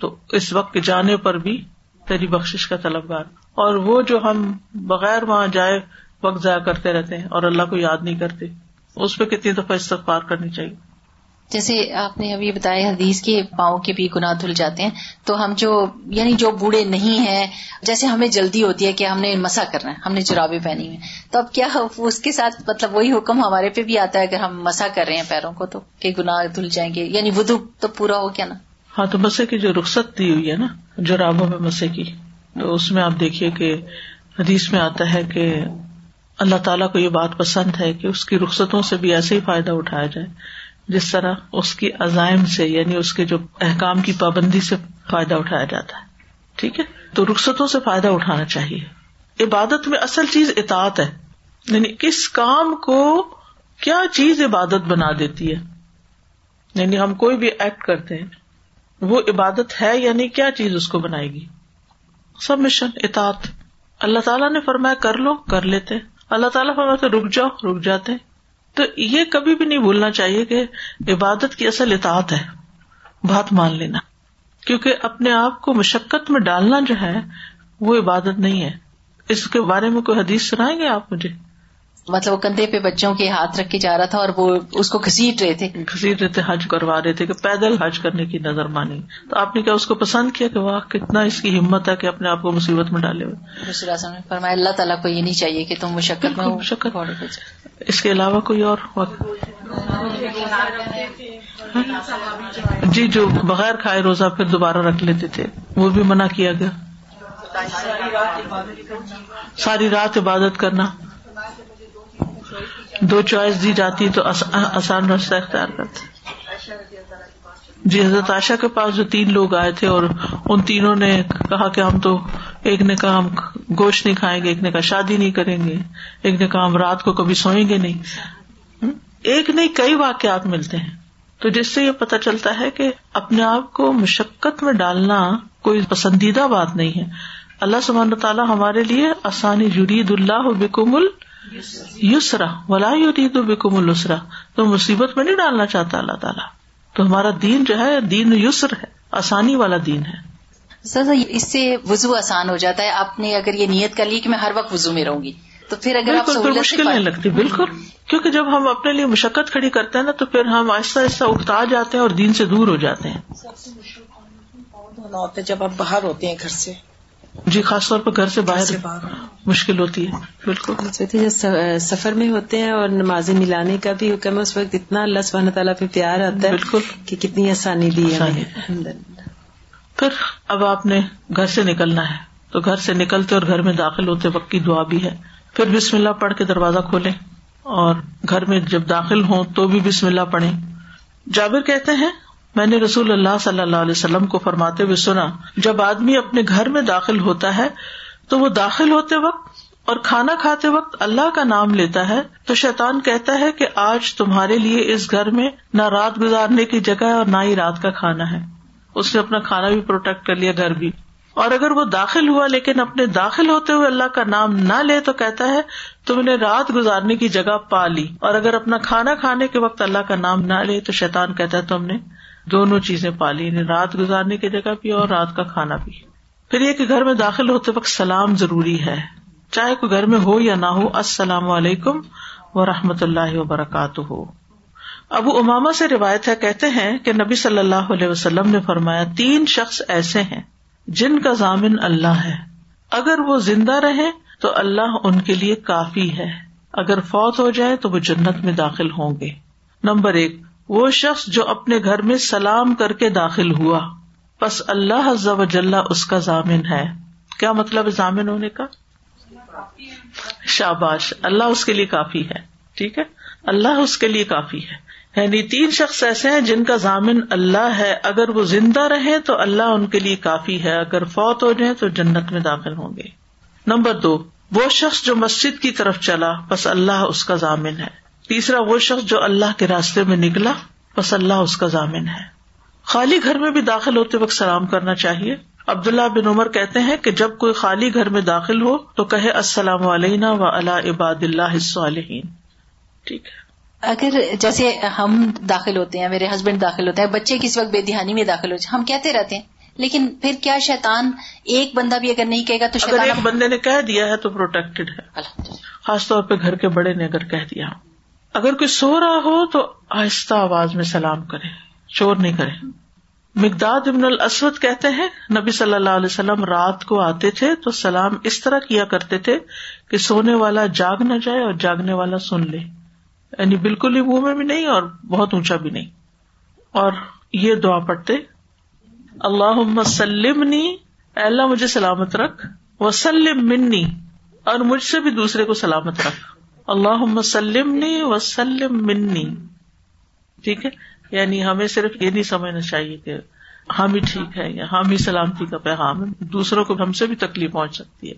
تو اس وقت جانے پر بھی تیری بخش کا طلبگار۔ اور وہ جو ہم بغیر وہاں جائے وقت ضائع کرتے رہتے ہیں اور اللہ کو یاد نہیں کرتے، اس پہ کتنی دفعہ استغفار کرنی چاہیے۔ جیسے آپ نے ابھی بتایا حدیث کے پاؤں کے بھی گناہ دھل جاتے ہیں، تو ہم جو یعنی جو بوڑھے نہیں ہیں، جیسے ہمیں جلدی ہوتی ہے کہ ہم نے مسا کرنا ہے، ہم نے چرابے پہنی ہوئی تو اب کیا اس کے ساتھ مطلب وہی حکم ہمارے پہ بھی آتا ہے اگر ہم مسا کر رہے ہیں پیروں کو تو، کہ گناہ دھل جائیں گے یعنی ودو تو پورا ہو کیا نا؟ ہاں تو مسے کی جو رخصت دی ہوئی ہے نا، جرابوں میں مسے کی، تو اس میں آپ دیکھیے کہ حدیث میں آتا ہے کہ اللہ تعالیٰ کو یہ بات پسند ہے کہ اس کی رخصتوں سے بھی ایسے ہی فائدہ اٹھایا جائے۔ جس طرح اس کی عزائم سے یعنی اس کے جو احکام کی پابندی سے فائدہ اٹھایا جاتا ہے۔ ٹھیک ہے؟ تو رخصتوں سے فائدہ اٹھانا چاہیے۔ عبادت میں اصل چیز اطاعت ہے۔ یعنی کس کام کو کیا چیز عبادت بنا دیتی ہے؟ یعنی ہم کوئی بھی ایکٹ کرتے ہیں، وہ عبادت ہے یعنی کیا چیز اس کو بنائے گی؟ سب مشن اطاعت۔ اللہ تعالیٰ نے فرمایا، کر لو، کر لیتے۔ اللہ تعالیٰ فرمایا رک جاؤ، رک جاتے۔ تو یہ کبھی بھی نہیں بھولنا چاہیے کہ عبادت کی اصل اطاعت ہے، بات مان لینا۔ کیونکہ اپنے آپ کو مشقت میں ڈالنا جو ہے، وہ عبادت نہیں ہے۔ اس کے بارے میں کوئی حدیث سنائیں گے آپ مجھے؟ مطلب وہ کندھے پہ بچوں کے ہاتھ رکھ کے جا رہا تھا اور وہ اس کو گھسیٹ رہے تھے۔ گھسیٹ رہے تھے حج کروا رہے تھے کہ پیدل حج کرنے کی نظر مانی۔ تو آپ نے کیا اس کو پسند کیا کہ واہ کتنا اس کی ہمت ہے کہ اپنے آپ کو مصیبت میں ڈالے ہوئے۔ فرمایا اللہ تعالیٰ کو یہ نہیں چاہیے کہ تم مشقت میں مشقت۔ اس کے علاوہ کوئی اور جی جو بغیر کھائے روزہ پھر دوبارہ رکھ لیتے تھے وہ بھی منع کیا گیا۔ ساری رات عبادت کرنا۔ دو چوائس دی جاتی تو آسان راستہ اختیار کرتے جی حضرت عائشہ کے پاس جو تین لوگ آئے تھے اور ان تینوں نے کہا کہ ہم تو ایک نے کہا ہم گوشت نہیں کھائیں گے، ایک نے کہا شادی نہیں کریں گے، ایک نے کہا ہم رات کو کبھی سوئیں گے نہیں۔ ایک نہیں، کئی واقعات ملتے ہیں۔ تو جس سے یہ پتا چلتا ہے کہ اپنے آپ کو مشقت میں ڈالنا کوئی پسندیدہ بات نہیں ہے۔ اللہ سبحانہ تعالیٰ ہمارے لیے آسانی جدید اللہ بکم ال یسرا ولا یرید بکم السرا تو مصیبت میں نہیں ڈالنا چاہتا اللہ تعالیٰ۔ تو ہمارا دین جو ہے دین یسر ہے آسانی والا دین ہے۔ سر اس سے وزو آسان ہو جاتا ہے۔ آپ نے اگر یہ نیت کر لی کہ میں ہر وقت وزو میں رہوں گی تو پھر اگر آپ مشکل نہیں لگتی بالکل۔ کیونکہ جب ہم اپنے لیے مشقت کھڑی کرتے ہیں نا تو پھر ہم آہستہ آہستہ اگتا جاتے ہیں اور دین سے دور ہو جاتے ہیں جب آپ باہر ہوتے ہیں گھر سے۔ جی خاص طور پر گھر سے باہر مشکل ہوتی ہے۔ بالکل۔ سفر میں ہوتے ہیں اور نماز ملانے کا بھی حکم ہے اس وقت اتنا اللہ سبحانہ تعالیٰ پہ پیار آتا ہے بالکل۔ کہ کتنی آسانی دی ہے پھر اب آپ نے گھر سے نکلنا ہے۔ تو گھر سے نکلتے اور گھر میں داخل ہوتے وقت کی دعا بھی ہے۔ پھر بسم اللہ پڑھ کے دروازہ کھولے اور گھر میں جب داخل ہوں تو بھی بسم اللہ پڑھے جابر کہتے ہیں میں نے رسول اللہ صلی اللہ علیہ وسلم کو فرماتے ہوئے سنا، جب آدمی اپنے گھر میں داخل ہوتا ہے، تو وہ داخل ہوتے وقت اور کھانا کھاتے وقت اللہ کا نام لیتا ہے، تو شیطان کہتا ہے کہ آج تمہارے لیے اس گھر میں نہ رات گزارنے کی جگہ ہے اور نہ ہی رات کا کھانا ہے۔ اس نے اپنا کھانا بھی پروٹیکٹ کر لیا گھر بھی۔ اور اگر وہ داخل ہوا لیکن اپنے داخل ہوتے ہوئے اللہ کا نام نہ لے، تو کہتا ہے، تم نے رات گزارنے کی جگہ پا لی۔ اور اگر اپنا کھانا کھانے کے وقت اللہ کا نام نہ لے، تو شیطان کہتا ہے، تم نے دونوں چیزیں پالی یعنی رات گزارنے کی جگہ بھی اور رات کا کھانا بھی پھر یہ کہ گھر میں داخل ہوتے وقت سلام ضروری ہے۔ چاہے کوئی گھر میں ہو یا نہ ہو، السلام علیکم و رحمۃ اللہ وبرکاتہ۔ ہو ابو اماما سے روایت ہے، کہتے ہیں کہ نبی صلی اللہ علیہ وسلم نے فرمایا، تین شخص ایسے ہیں جن کا ضامن اللہ ہے۔ اگر وہ زندہ رہے تو اللہ ان کے لیے کافی ہے۔ اگر فوت ہو جائے تو وہ جنت میں داخل ہوں گے۔ نمبر ایک وہ شخص جو اپنے گھر میں سلام کر کے داخل ہوا۔ بس اللہ جل اس کا ضامن ہے۔ کیا مطلب ضامن ہونے کا؟ شاباش۔ اللہ اس کے لیے کافی ہے۔ ٹھیک ہے؟ اللہ اس کے لیے کافی ہے۔ یعنی تین شخص ایسے ہیں جن کا ضامن اللہ ہے۔ اگر وہ زندہ رہے تو اللہ ان کے لیے کافی ہے۔ اگر فوت ہو جائے تو جنت میں داخل ہوں گے۔ نمبر دو، وہ شخص جو مسجد کی طرف چلا بس اللہ اس کا ضامن ہے۔ تیسرا وہ شخص جو اللہ کے راستے میں نکلا بس اللہ اس کا ضامن ہے۔ خالی گھر میں بھی داخل ہوتے وقت سلام کرنا چاہیے۔ عبداللہ بن عمر کہتے ہیں کہ جب کوئی خالی گھر میں داخل ہو تو کہے السلام علینا و اللہ عباد اللہ ٹھیک ہے۔ اگر جیسے ہم داخل ہوتے ہیں میرے ہسبینڈ داخل ہوتے ہیں بچے کس وقت بے دہانی میں داخل ہوتے ہم کہتے رہتے ہیں۔ لیکن پھر کیا شیطان ایک بندہ بھی اگر نہیں کہے گا تو اگر ایک بندے نے کہہ دیا ہے تو پروٹیکٹڈ ہے۔ خاص طور پہ گھر کے بڑے نے اگر کہہ دیا۔ اگر کوئی سو رہا ہو تو آہستہ آواز میں سلام کرے، شور نہیں کرے۔ مقداد ابن الاسود کہتے ہیں، نبی صلی اللہ علیہ وسلم رات کو آتے تھے تو سلام اس طرح کیا کرتے تھے کہ سونے والا جاگ نہ جائے اور جاگنے والا سن لے۔ یعنی بالکل ہی منہ میں بھی نہیں اور بہت اونچا بھی نہیں۔ اور یہ دعا پڑھتے اللہ مسلمنی اللہ مجھے سلامت رکھ، وسلم منی، اور مجھ سے بھی دوسرے کو سلامت رکھ۔ اللہ مسلمنی وسلم منی۔ ٹھیک ہے؟ یعنی ہمیں صرف یہ نہیں سمجھنا چاہیے کہ ہم ہی ٹھیک ہے یا ہم ہی سلامتی کا پیغام ہے دوسروں کو ہم سے بھی تکلیف پہنچ سکتی ہے۔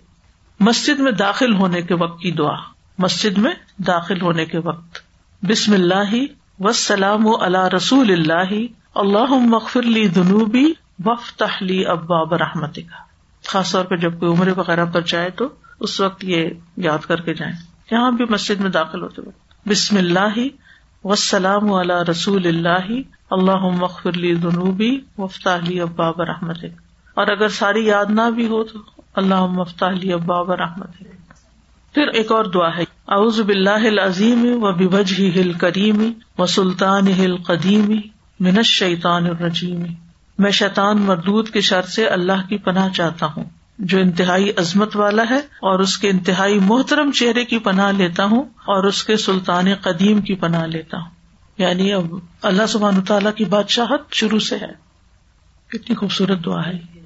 مسجد میں داخل ہونے کے وقت کی دعا۔ مسجد میں داخل ہونے کے وقت۔ بسم اللہ وسلام و اللہ رسول اللہ۔ اللہ مغفر لی دنوبی وف تحلی اباب رحمت کا خاص طور پہ جب کوئی عمر وغیرہ پر جائے تو اس وقت یہ یاد کر کے جائیں۔ یہاں بھی مسجد میں داخل ہوتے وقت بسم اللہ وسلام علی رسول اللہ۔ اللہ مغفر لی دنوبی اباب رحمت اور اگر ساری یاد نہ بھی ہو تو اللہ مفتاح لی اباب رحمت پھر ایک اور دعا ہے۔ اعوذ باللہ العظیم و بوجہ ہل کریم و سلطان ہل قدیم من الشیطان الرجیم۔ میں شیطان مردود کے شر سے اللہ کی پناہ چاہتا ہوں۔ جو انتہائی عظمت والا ہے اور اس کے انتہائی محترم چہرے کی پناہ لیتا ہوں اور اس کے سلطان قدیم کی پناہ لیتا ہوں۔ یعنی اب اللہ سبحان تعالیٰ کی بادشاہت شروع سے ہے۔ کتنی خوبصورت دعا ہے۔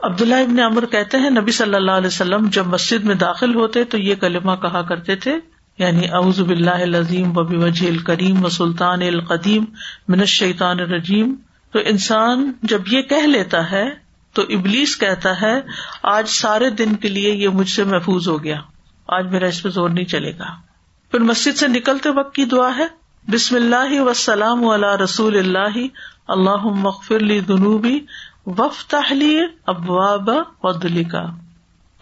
عبداللہ ابن عمر کہتے ہیں، نبی صلی اللہ علیہ وسلم جب مسجد میں داخل ہوتے تو یہ کلمہ کہا کرتے تھے یعنی اعوذ باللہ العظیم و وجہ الکریم و سلطان القدیم من الشیطان الرجیم۔ تو انسان جب یہ کہہ لیتا ہے تو ابلیس کہتا ہے، آج سارے دن کے لیے یہ مجھ سے محفوظ ہو گیا۔ آج میرا اس پہ زور نہیں چلے گا۔ پھر مسجد سے نکلتے وقت کی دعا ہے؟ بسم اللہ وسلام علی رسول اللہ۔ اللہ مغفر لی دنوبی وف ابواب ودلی کا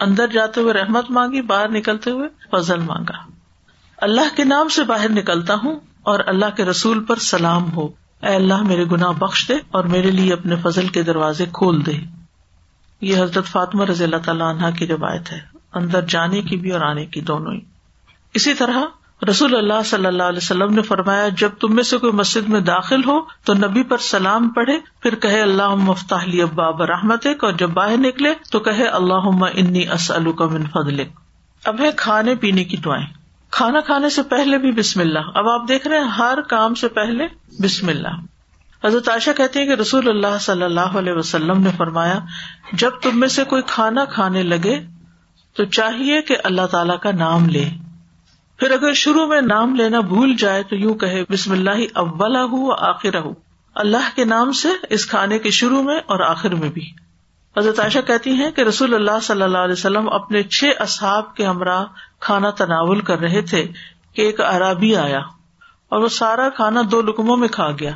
اندر جاتے ہوئے رحمت مانگی، باہر نکلتے ہوئے فضل مانگا۔ اللہ کے نام سے باہر نکلتا ہوں اور اللہ کے رسول پر سلام ہو۔ اے اللہ، میرے گناہ بخش دے اور میرے لیے اپنے فضل کے دروازے کھول دے۔ یہ حضرت فاطمہ رضی اللہ تعالیٰ عنہ کی روایت ہے۔ اندر جانے کی بھی اور آنے کی دونوں ہی۔ اسی طرح رسول اللہ صلی اللہ علیہ وسلم نے فرمایا، جب تم میں سے کوئی مسجد میں داخل ہو تو نبی پر سلام پڑھے، پھر کہے اللہ مفتاح اباب رحمت اور جب باہر نکلے تو کہے اللہ انی اسلو کا من فضل اب ہے کھانے پینے کی دعائیں۔ کھانا کھانے سے پہلے بھی بسم اللہ۔ اب آپ دیکھ رہے ہیں، ہر کام سے پہلے بسم اللہ۔ حضرت عائشہ کہتی ہیں کہ رسول اللہ صلی اللہ علیہ وسلم نے فرمایا، جب تم میں سے کوئی کھانا کھانے لگے، تو چاہیے کہ اللہ تعالی کا نام لے۔ پھر اگر شروع میں نام لینا بھول جائے، تو یوں کہ بسم اللہ اولا ہو آخر ہو اللہ کے نام سے اس کھانے کے شروع میں اور آخر میں بھی۔ حضرت عائشہ کہتی ہیں کہ رسول اللہ صلی اللہ علیہ وسلم اپنے چھ اصحاب کے ہمراہ کھانا تناول کر رہے تھے، کہ ایک عرابی آیا اور وہ سارا کھانا دو لکموں میں کھا گیا۔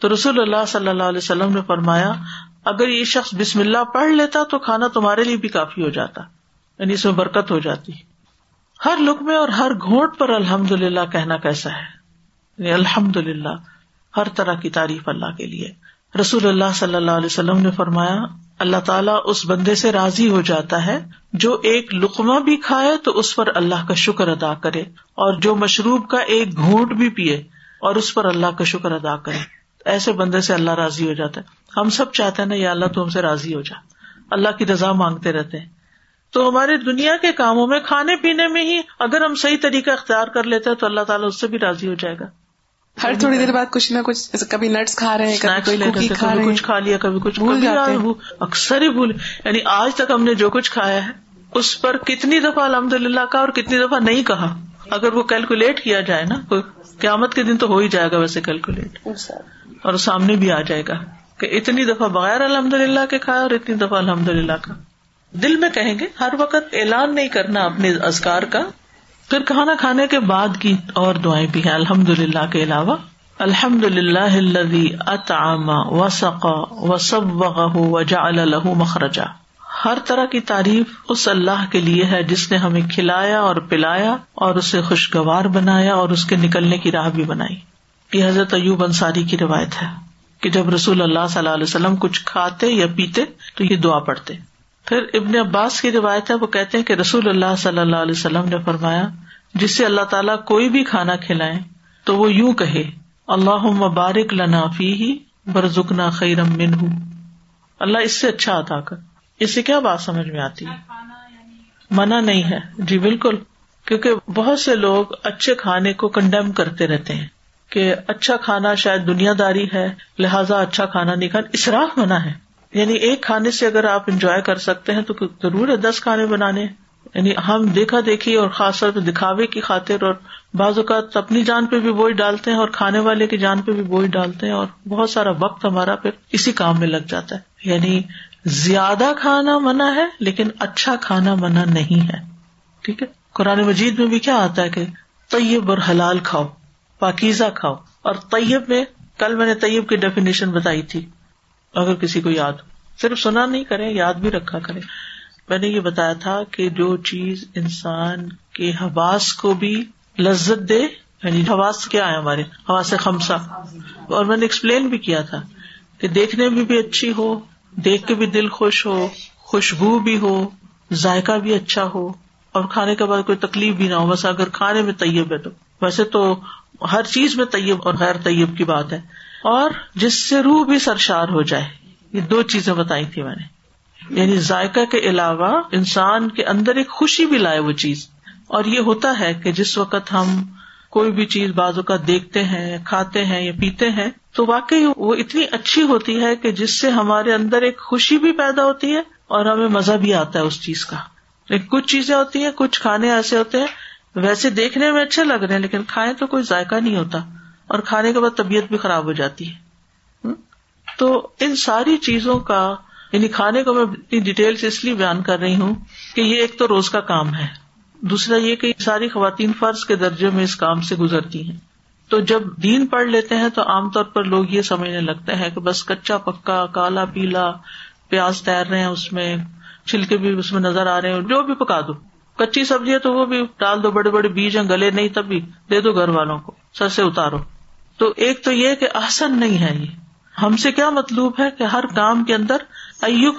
تو رسول اللہ صلی اللہ علیہ وسلم نے فرمایا، اگر یہ شخص بسم اللہ پڑھ لیتا تو کھانا تمہارے لیے بھی کافی ہو جاتا یعنی اس میں برکت ہو جاتی۔ ہر لکمے اور ہر گھونٹ پر الحمد للہ کہنا کیسا ہے؟ یعنی الحمد للہ ہر طرح کی تعریف اللہ کے لیے۔ رسول اللہ صلی اللہ علیہ وسلم نے فرمایا، اللہ تعالیٰ اس بندے سے راضی ہو جاتا ہے جو ایک لقمہ بھی کھائے تو اس پر اللہ کا شکر ادا کرے، اور جو مشروب کا ایک گھونٹ بھی پیے اور اس پر اللہ کا شکر ادا کرے۔ ایسے بندے سے اللہ راضی ہو جاتا ہے۔ ہم سب چاہتے ہیں نا یا اللہ تو ہم سے راضی ہو جا۔ اللہ کی رضا مانگتے رہتے ہیں۔ تو ہمارے دنیا کے کاموں میں کھانے پینے میں ہی اگر ہم صحیح طریقہ اختیار کر لیتے ہیں تو اللہ تعالیٰ اس سے بھی راضی ہو جائے گا۔ ہر تھوڑی دیر بعد کچھ نہ کچھ کبھی نٹس کھا رہے ہیں کچھ کھا لیا کبھی کچھ بھول جاتے اکثر ہی بھول۔ یعنی آج تک ہم نے جو کچھ کھایا ہے اس پر کتنی دفعہ الحمد للہ کا اور کتنی دفعہ نہیں کہا۔ اگر وہ کیلکولیٹ کیا جائے نا قیامت کے دن تو ہو ہی جائے گا ویسے کیلکولیٹ۔ اور سامنے بھی آ جائے گا کہ اتنی دفعہ بغیر الحمد للہ کے کھایا اور اتنی دفعہ الحمد للہ کا۔ دل میں کہیں گے ہر وقت اعلان نہیں کرنا اپنے ازکار کا۔ پھر کھانا کھانے کے بعد کی اور دعائیں بھی ہیں الحمد للہ کے علاوہ۔ الحمد للہ اطعام و سقا و سب و جا الح مخرجا۔ ہر طرح کی تعریف اس اللہ کے لیے ہے جس نے ہمیں کھلایا اور پلایا اور اسے خوشگوار بنایا اور اس کے نکلنے کی راہ بھی بنائی۔ یہ حضرت ایوب انصاری کی روایت ہے کہ جب رسول اللہ صلی اللہ علیہ وسلم کچھ کھاتے یا پیتے تو یہ دعا پڑھتے۔ پھر ابن عباس کی روایت ہے، وہ کہتے ہیں کہ رسول اللہ صلی اللہ علیہ وسلم نے فرمایا، جس سے اللہ تعالیٰ کوئی بھی کھانا کھلائے تو وہ یوں کہے اللہ مبارک لنا فی ہی برزکنا خیرم من ہوں اللہ اس سے اچھا ادا کر۔ اس سے کیا بات سمجھ میں آتی ہے؟ منع نہیں ہے۔ جی بالکل۔ کیونکہ بہت سے لوگ اچھے کھانے کو کنڈیم کرتے رہتے ہیں کہ اچھا کھانا شاید دنیا داری ہے، لہٰذا اچھا کھانا نہیں کھانا۔ اسراف منع ہے۔ یعنی ایک کھانے سے اگر آپ انجوائے کر سکتے ہیں تو ضرور ہے دس کھانے بنانے۔ یعنی ہم دیکھا دیکھی اور خاص طور پہ دکھاوے کی خاطر اور بعض اوقات اپنی جان پہ بھی بوجھ ڈالتے ہیں اور کھانے والے کی جان پہ بھی بوجھ ڈالتے ہیں اور بہت سارا وقت ہمارا پھر اسی کام میں لگ جاتا ہے۔ یعنی زیادہ کھانا منع ہے لیکن اچھا کھانا منع نہیں ہے۔ ٹھیک ہے؟ قرآن مجید میں بھی کیا آتا ہے کہ طیب اور حلال کھاؤ، پاکیزہ کھاؤ۔ اور طیب میں کل میں نے طیب کی ڈیفینیشن بتائی تھی، اگر کسی کو یاد صرف سنا نہیں کرے یاد بھی رکھا کرے میں نے یہ بتایا تھا کہ جو چیز انسان کے حواس کو بھی لذت دے یعنی حواس کیا ہے ہمارے؟ حواس خمسا اور میں نے ایکسپلین بھی کیا تھا کہ دیکھنے میں بھی اچھی ہو دیکھ کے بھی دل خوش ہو، خوشبو بھی ہو، ذائقہ بھی اچھا ہو، اور کھانے کے بعد کوئی تکلیف بھی نہ ہو، بس اگر کھانے میں طیب ہے تو۔ ویسے تو ہر چیز میں طیب اور غیر طیب کی بات ہے۔ اور جس سے روح بھی سرشار ہو جائے۔ یہ دو چیزیں بتائی تھی میں نے۔ یعنی ذائقہ کے علاوہ انسان کے اندر ایک خوشی بھی لائے وہ چیز۔ اور یہ ہوتا ہے کہ جس وقت ہم کوئی بھی چیز بازو کا دیکھتے ہیں، کھاتے ہیں یا پیتے ہیں تو واقعی وہ اتنی اچھی ہوتی ہے کہ جس سے ہمارے اندر ایک خوشی بھی پیدا ہوتی ہے اور ہمیں مزہ بھی آتا ہے اس چیز کا۔ لیکن کچھ چیزیں ہوتی ہیں، کچھ کھانے ایسے ہوتے ہیں، ویسے دیکھنے میں اچھے لگ رہے ہیں لیکن کھائے تو کوئی ذائقہ نہیں ہوتا اور کھانے کے بعد طبیعت بھی خراب ہو جاتی ہے۔ تو ان ساری چیزوں کا یعنی کھانے کو میں اتنی ڈیٹیل سے اس لیے بیان کر رہی ہوں کہ یہ ایک تو روز کا کام ہے۔ دوسرا یہ کہ ساری خواتین فرض کے درجے میں اس کام سے گزرتی ہیں۔ تو جب دین پڑھ لیتے ہیں تو عام طور پر لوگ یہ سمجھنے لگتے ہیں کہ بس کچا پکا، کالا پیلا، پیاز تیر رہے ہیں اس میں، چھلکے بھی اس میں نظر آ رہے ہیں، جو بھی پکا دو۔ کچی سبزی ہے تو وہ بھی ڈال دو، بڑے بڑے بیج ہیں، گلے نہیں تب بھی دے دو گھر والوں کو، سر سے اتارو۔ تو ایک تو یہ کہ احسن نہیں ہے یہ۔ ہم سے کیا مطلوب ہے کہ ہر کام کے اندر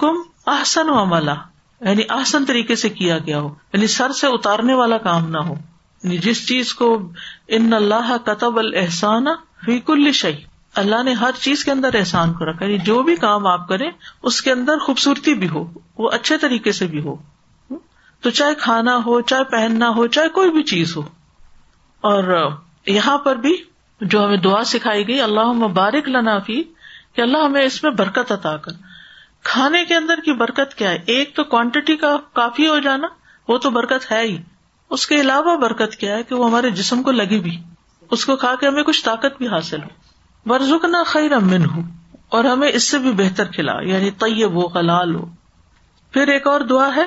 کم احسن و عملہ یعنی آسن طریقے سے کیا گیا ہو یعنی سر سے اتارنے والا کام نہ ہو۔ یعنی جس چیز کو ان اللہ قطب الحسان فیق الشعی اللہ نے ہر چیز کے اندر احسان کو رکھا یعنی جو بھی کام آپ کریں، اس کے اندر خوبصورتی بھی ہو، وہ اچھے طریقے سے بھی ہو۔ تو چاہے کھانا ہو، چاہے پہننا ہو، چاہے کوئی بھی چیز ہو۔ اور یہاں پر بھی جو ہمیں دعا سکھائی گئی اللہ مبارک لنافی کہ اللہ ہمیں اس میں برکت عطا کر۔ کھانے کے اندر کی برکت کیا ہے؟ ایک تو کوانٹٹی کا کافی ہو جانا، وہ تو برکت ہے ہی۔ اس کے علاوہ برکت کیا ہے کہ وہ ہمارے جسم کو لگے بھی، اس کو کھا کے ہمیں کچھ طاقت بھی حاصل ہو۔ برزک نہ خیر امن ہو اور ہمیں اس سے بھی بہتر کھلا یعنی طیب ہو حلال ہو۔ پھر ایک اور دعا ہے،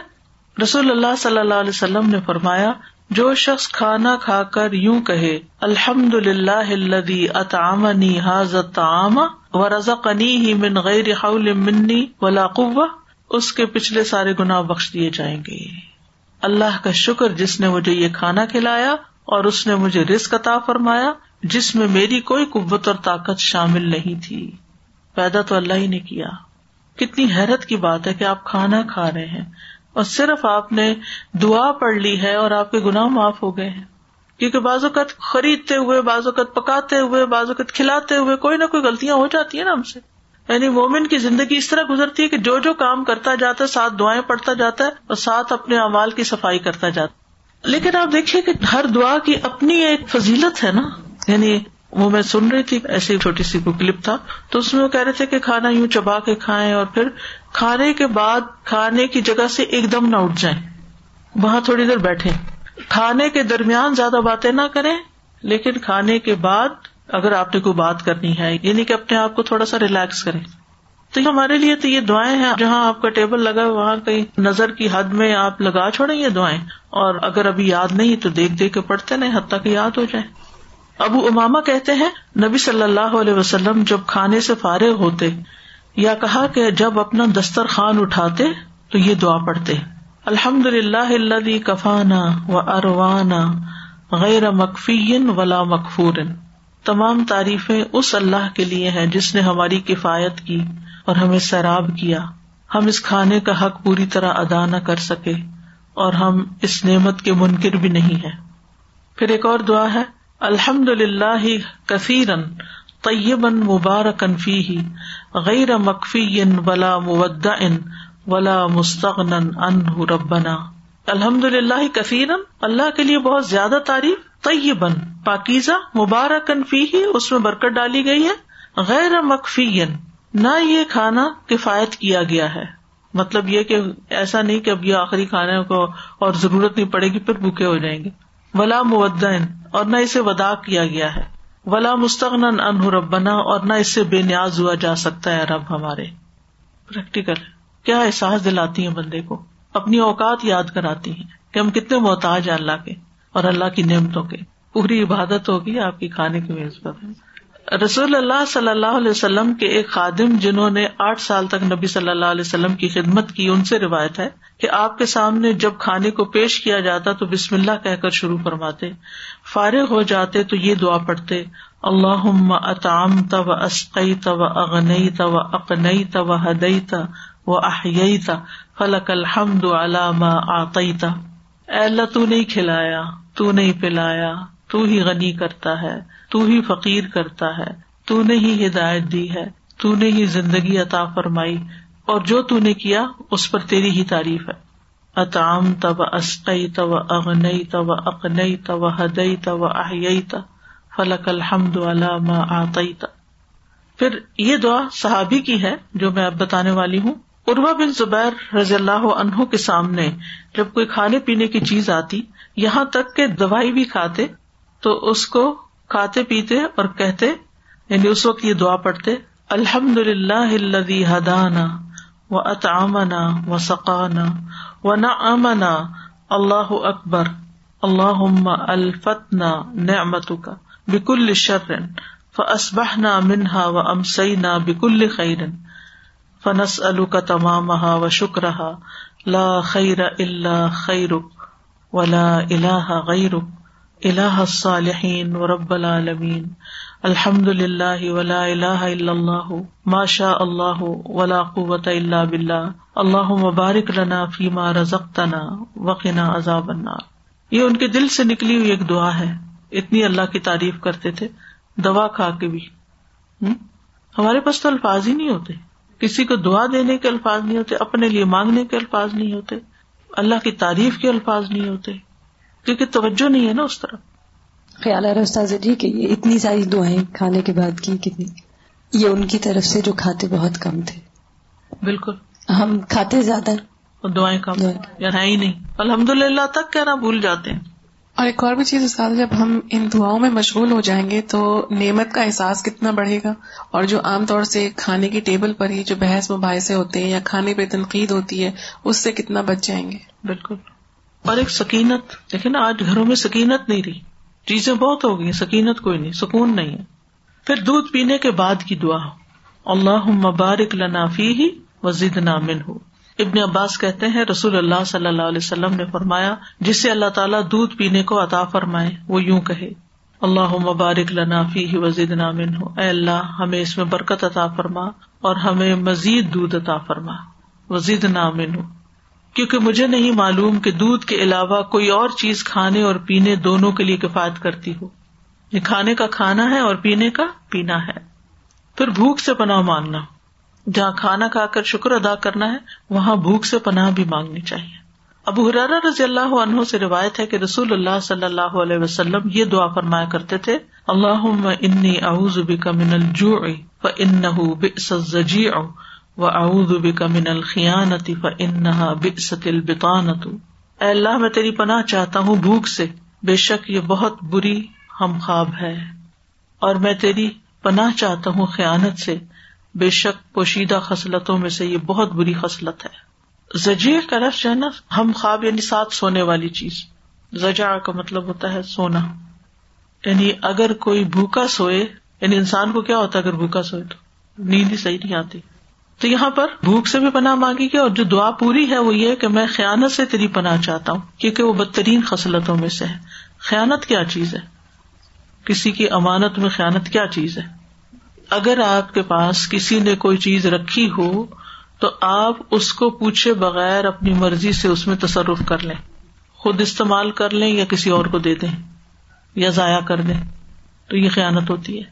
رسول اللہ صلی اللہ علیہ وسلم نے فرمایا، جو شخص کھانا کھا کر یوں کہے الحمد للہ اطامنی حاضت و رضا قنی ہی من غیر حول منی ولا قوہ اس کے پچھلے سارے گنا بخش دیے جائیں گے۔ اللہ کا شکر جس نے مجھے یہ کھانا کھلایا اور اس نے مجھے رسک عطا فرمایا، جس میں میری کوئی قوت اور طاقت شامل نہیں تھی۔ پیدا تو اللہ ہی نے کیا۔ کتنی حیرت کی بات ہے کہ آپ کھانا کھا رہے ہیں اور صرف آپ نے دعا پڑھ لی ہے اور آپ کے گناہ معاف ہو گئے ہیں۔ کیونکہ بعض اوقات خریدتے ہوئے، بعض اوقات پکاتے ہوئے، بعض اوقات کھلاتے ہوئے کوئی نہ کوئی غلطیاں ہو جاتی ہیں نا ہم سے۔ یعنی مومن کی زندگی اس طرح گزرتی ہے کہ جو جو کام کرتا جاتا ہے، ساتھ دعائیں پڑھتا جاتا ہے اور ساتھ اپنے امال کی صفائی کرتا جاتا لیکن آپ دیکھیے کہ ہر دعا کی اپنی ایک فضیلت ہے نا۔ یعنی وہ میں سن رہی تھی، ایسی چھوٹی سی کو کلپ تھا۔ تو اس میں وہ کہہ رہے تھے کہ کھانا یوں چبا کے کھائیں اور پھر کھانے کے بعد کھانے کی جگہ سے ایک دم نہ اٹھ جائیں۔ وہاں تھوڑی دیر بیٹھے کھانے کے درمیان زیادہ باتیں نہ کریں، لیکن کھانے کے بعد اگر آپ نے کوئی بات کرنی ہے یعنی کہ اپنے آپ کو تھوڑا سا ریلیکس کریں۔ تو ہمارے لیے تو یہ دعائیں ہیں، جہاں آپ کا ٹیبل لگا وہاں کہیں نظر کی حد میں آپ لگا چھوڑیں یہ دعائیں۔ اور اگر ابھی یاد نہیں، تو دیکھ دیکھ کے پڑھتے نہیں حتیٰ کہ یاد ہو جائے ابو اماما کہتے ہیں، نبی صلی اللہ علیہ وسلم جب کھانے سے فارغ ہوتے، یا کہا کہ جب اپنا دسترخوان اٹھاتے، تو یہ دعا پڑھتے۔ الحمد للہ کفانا و اروانا غیر مکفی ولا مکفور تمام تعریفیں اس اللہ کے لیے ہیں جس نے ہماری کفایت کی اور ہمیں سیراب کیا۔ ہم اس کھانے کا حق پوری طرح ادا نہ کر سکے اور ہم اس نعمت کے منکر بھی نہیں ہے پھر ایک اور دعا ہے الحمد للہ کثیرن طیبن مبارکن فی غیر مکفی ولا مود ان ولا مستغن ان ربنا۔ الحمد للہ کثیرن، اللہ کے لیے بہت زیادہ تعریف طیبن پاکیزہ مبارکن فی ہی اس میں برکت ڈالی گئی ہے۔ غیر مکفی نہ یہ کھانا کفایت کیا گیا ہے۔ مطلب یہ کہ ایسا نہیں کہ اب یہ آخری کھانے کو اور ضرورت نہیں پڑے گی، پھر بھوکے ہو جائیں گے۔ ولا مدن اور نہ اسے ودا کیا گیا ہے۔ ولا مستغن ان ربنا، اور نہ اس سے بے نیاز ہوا جا سکتا ہے رب ہمارے۔ پریکٹیکل کیا احساس دلاتی ہیں بندے کو؟ اپنی اوقات یاد کراتی ہیں کہ ہم کتنے محتاج ہیں اللہ کے۔ اور اللہ کی نعمتوں کے۔ پوری عبادت ہوگی آپ کی کھانے کی میز پر رسول اللہ صلی اللہ علیہ وسلم کے ایک خادم جنہوں نے آٹھ سال تک نبی صلی اللہ علیہ وسلم کی خدمت کی، ان سے روایت ہے کہ آپ کے سامنے جب کھانے کو پیش کیا جاتا تو بسم اللہ کہہ کر شروع فرماتے، فارغ ہو جاتے تو یہ دعا پڑھتے اللہ اطام تب اسقی تب اغنئی تب اقنئی تب ہدئی و احیئی تا فلک الحمد علامہ آتی تا اللہ تو نہیں کھلایا۔ تو نہیں پلایا، تو ہی غنی کرتا ہے، تو ہی فقیر کرتا ہے، تو نے ہی ہدایت دی ہے، تو نے ہی زندگی عطا فرمائی، اور جو تو نے کیا، اس پر تیری ہی تعریف ہے۔ اطام تب اسقی تب اغنئی تب اقنئی تب ہدئی تب احیئی تا فلک الحمد علام آتی پھر یہ دعا صحابی کی ہے، جو میں اب بتانے والی ہوں۔ اروا بن زبیر رضی اللہ عنہ کے سامنے جب کوئی کھانے پینے کی چیز آتی یہاں تک کہ دوائی بھی کھاتے تو اس کو کھاتے پیتے اور کہتے یعنی اس وقت یہ دعا پڑھتے الحمد للہ ہدانا و اطامنا و سقانا و نہ امنا اللہ اکبر اللہ الفتنا نعمت کا بک الشرن فسبہ منہا و امسینا بک الخیرن فنس الو کا تمام و شکر لا خیر اللہ خیرک. ولا اللہ غیر اللہ صالحین و رب العالمین الحمد للہ ولا الہ الا اللہ ماشا اللہ ولا قوت اللہ بلّہ اللہ مبارک لنا فیما رزقتنا وقنا عذاب النار. یہ ان کے دل سے نکلی ہوئی ایک دعا ہے۔ اتنی اللہ کی تعریف کرتے تھے، دوا کھا کے بھی۔ ہمارے پاس تو الفاظ ہی نہیں ہوتے۔ کسی کو دعا دینے کے الفاظ نہیں ہوتے، اپنے لیے مانگنے کے الفاظ نہیں ہوتے۔ اللہ کی تعریف کے الفاظ نہیں ہوتے کیونکہ توجہ نہیں ہے نا اس طرح خیال ہے استاذ جی کہ یہ اتنی ساری دعائیں کھانے کے بعد کی کتنی؟ یہ ان کی طرف سے جو کھاتے بہت کم تھے۔ بالکل۔ ہم کھاتے زیادہ۔ دعائیں کم۔ یا ہے ہی نہیں۔ الحمد للہ تک کہنا بھول جاتے ہیں۔ اور ایک اور بھی چیز استاد، جب ہم ان دعاؤں میں مشغول ہو جائیں گے تو نعمت کا احساس کتنا بڑھے گا؟ اور جو عام طور سے کھانے کی ٹیبل پر ہی جو بحث مباحثے ہوتے ہیں یا کھانے پہ تنقید ہوتی ہے، اس سے کتنا بچ جائیں گے؟ بالکل۔ اور ایک سکینت، دیکھیں نا، آج گھروں میں سکینت نہیں رہی۔ چیزیں بہت ہو گئی سکینت کوئی نہیں، سکون نہیں ہے۔ پھر دودھ پینے کے بعد کی دعا۔ اللہ مبارک لنافی ہی وزید نامن ہو ابن عباس کہتے ہیں، رسول اللہ صلی اللہ علیہ وسلم نے فرمایا، جس سے اللہ تعالیٰ دودھ پینے کو عطا فرمائے، وہ یوں کہے اللہ مبارک لنافی ہی وزید نامن ہو اے اللہ، ہمیں اس میں برکت عطا فرما اور ہمیں مزید دودھ عطا فرما۔ وزید نامن ہو کیونکہ مجھے نہیں معلوم کہ دودھ کے علاوہ کوئی اور چیز کھانے اور پینے دونوں کے لیے کفایت کرتی ہو۔ یہ کھانے کا کھانا ہے اور پینے کا پینا ہے۔ پھر بھوک سے پناہ مانگنا۔ جہاں کھانا کھا کر شکر ادا کرنا ہے، وہاں بھوک سے پناہ بھی مانگنی چاہیے۔ ابو حرارا رضی اللہ عنہ سے روایت ہے کہ رسول اللہ صلی اللہ علیہ وسلم یہ دعا فرمایا کرتے تھے اللہ انی اعوذ بک من الجوع فانه بئس الزجیع واعوذ بک من الخیانت فانها بئست البطانۃ. اے اللہ، میں تیری پناہ چاہتا ہوں بھوک سے۔ بے شک یہ بہت بری ہم خواب ہے۔ اور میں تیری پناہ چاہتا ہوں خیانت سے۔ بے شک پوشیدہ خصلتوں میں سے یہ بہت بری خصلت ہے۔ زجیر کا لفظ جو ہے نا، ہم خواب یعنی ساتھ سونے والی چیز۔ زجا کا مطلب ہوتا ہے سونا۔ یعنی اگر کوئی بھوکا سوئے یعنی انسان کو کیا ہوتا ہے اگر بھوکا سوئے تو؟ نیند ہی صحیح نہیں آتی۔ تو یہاں پر بھوک سے بھی پناہ مانگی گئی اور جو دعا پوری ہے وہ یہ کہ میں خیانت سے تیری پناہ چاہتا ہوں، کیونکہ وہ بدترین خصلتوں میں سے ہے۔ خیانت کیا چیز ہے؟ کسی کی امانت میں خیانت کیا چیز ہے؟ اگر آپ کے پاس کسی نے کوئی چیز رکھی ہو، تو آپ اس کو پوچھے بغیر اپنی مرضی سے اس میں تصرف کر لیں۔ خود استعمال کر لیں یا کسی اور کو دے دیں۔ یا ضائع کر دیں۔ تو یہ خیانت ہوتی ہے۔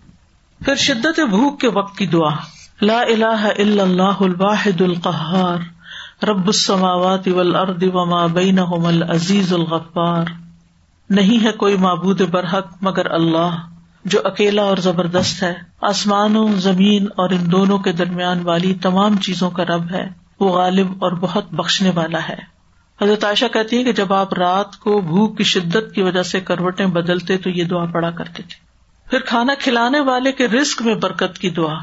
پھر شدت بھوک کے وقت کی دعا۔ لا الہ الا اللہ الواحد القہار۔ رب السماوات والارض وما بینہم العزیز الغفار۔ نہیں ہے کوئی معبود برحق مگر اللہ۔ جو اکیلا اور زبردست ہے، آسمانوں، زمین اور ان دونوں کے درمیان والی تمام چیزوں کا رب ہے، وہ غالب اور بہت بخشنے والا ہے۔ حضرت عائشہ کہتی ہے کہ جب آپ رات کو بھوک کی شدت کی وجہ سے کروٹیں بدلتے تو یہ دعا پڑا کرتے تھے۔ پھر کھانا کھلانے والے کے رسک میں برکت کی دعا۔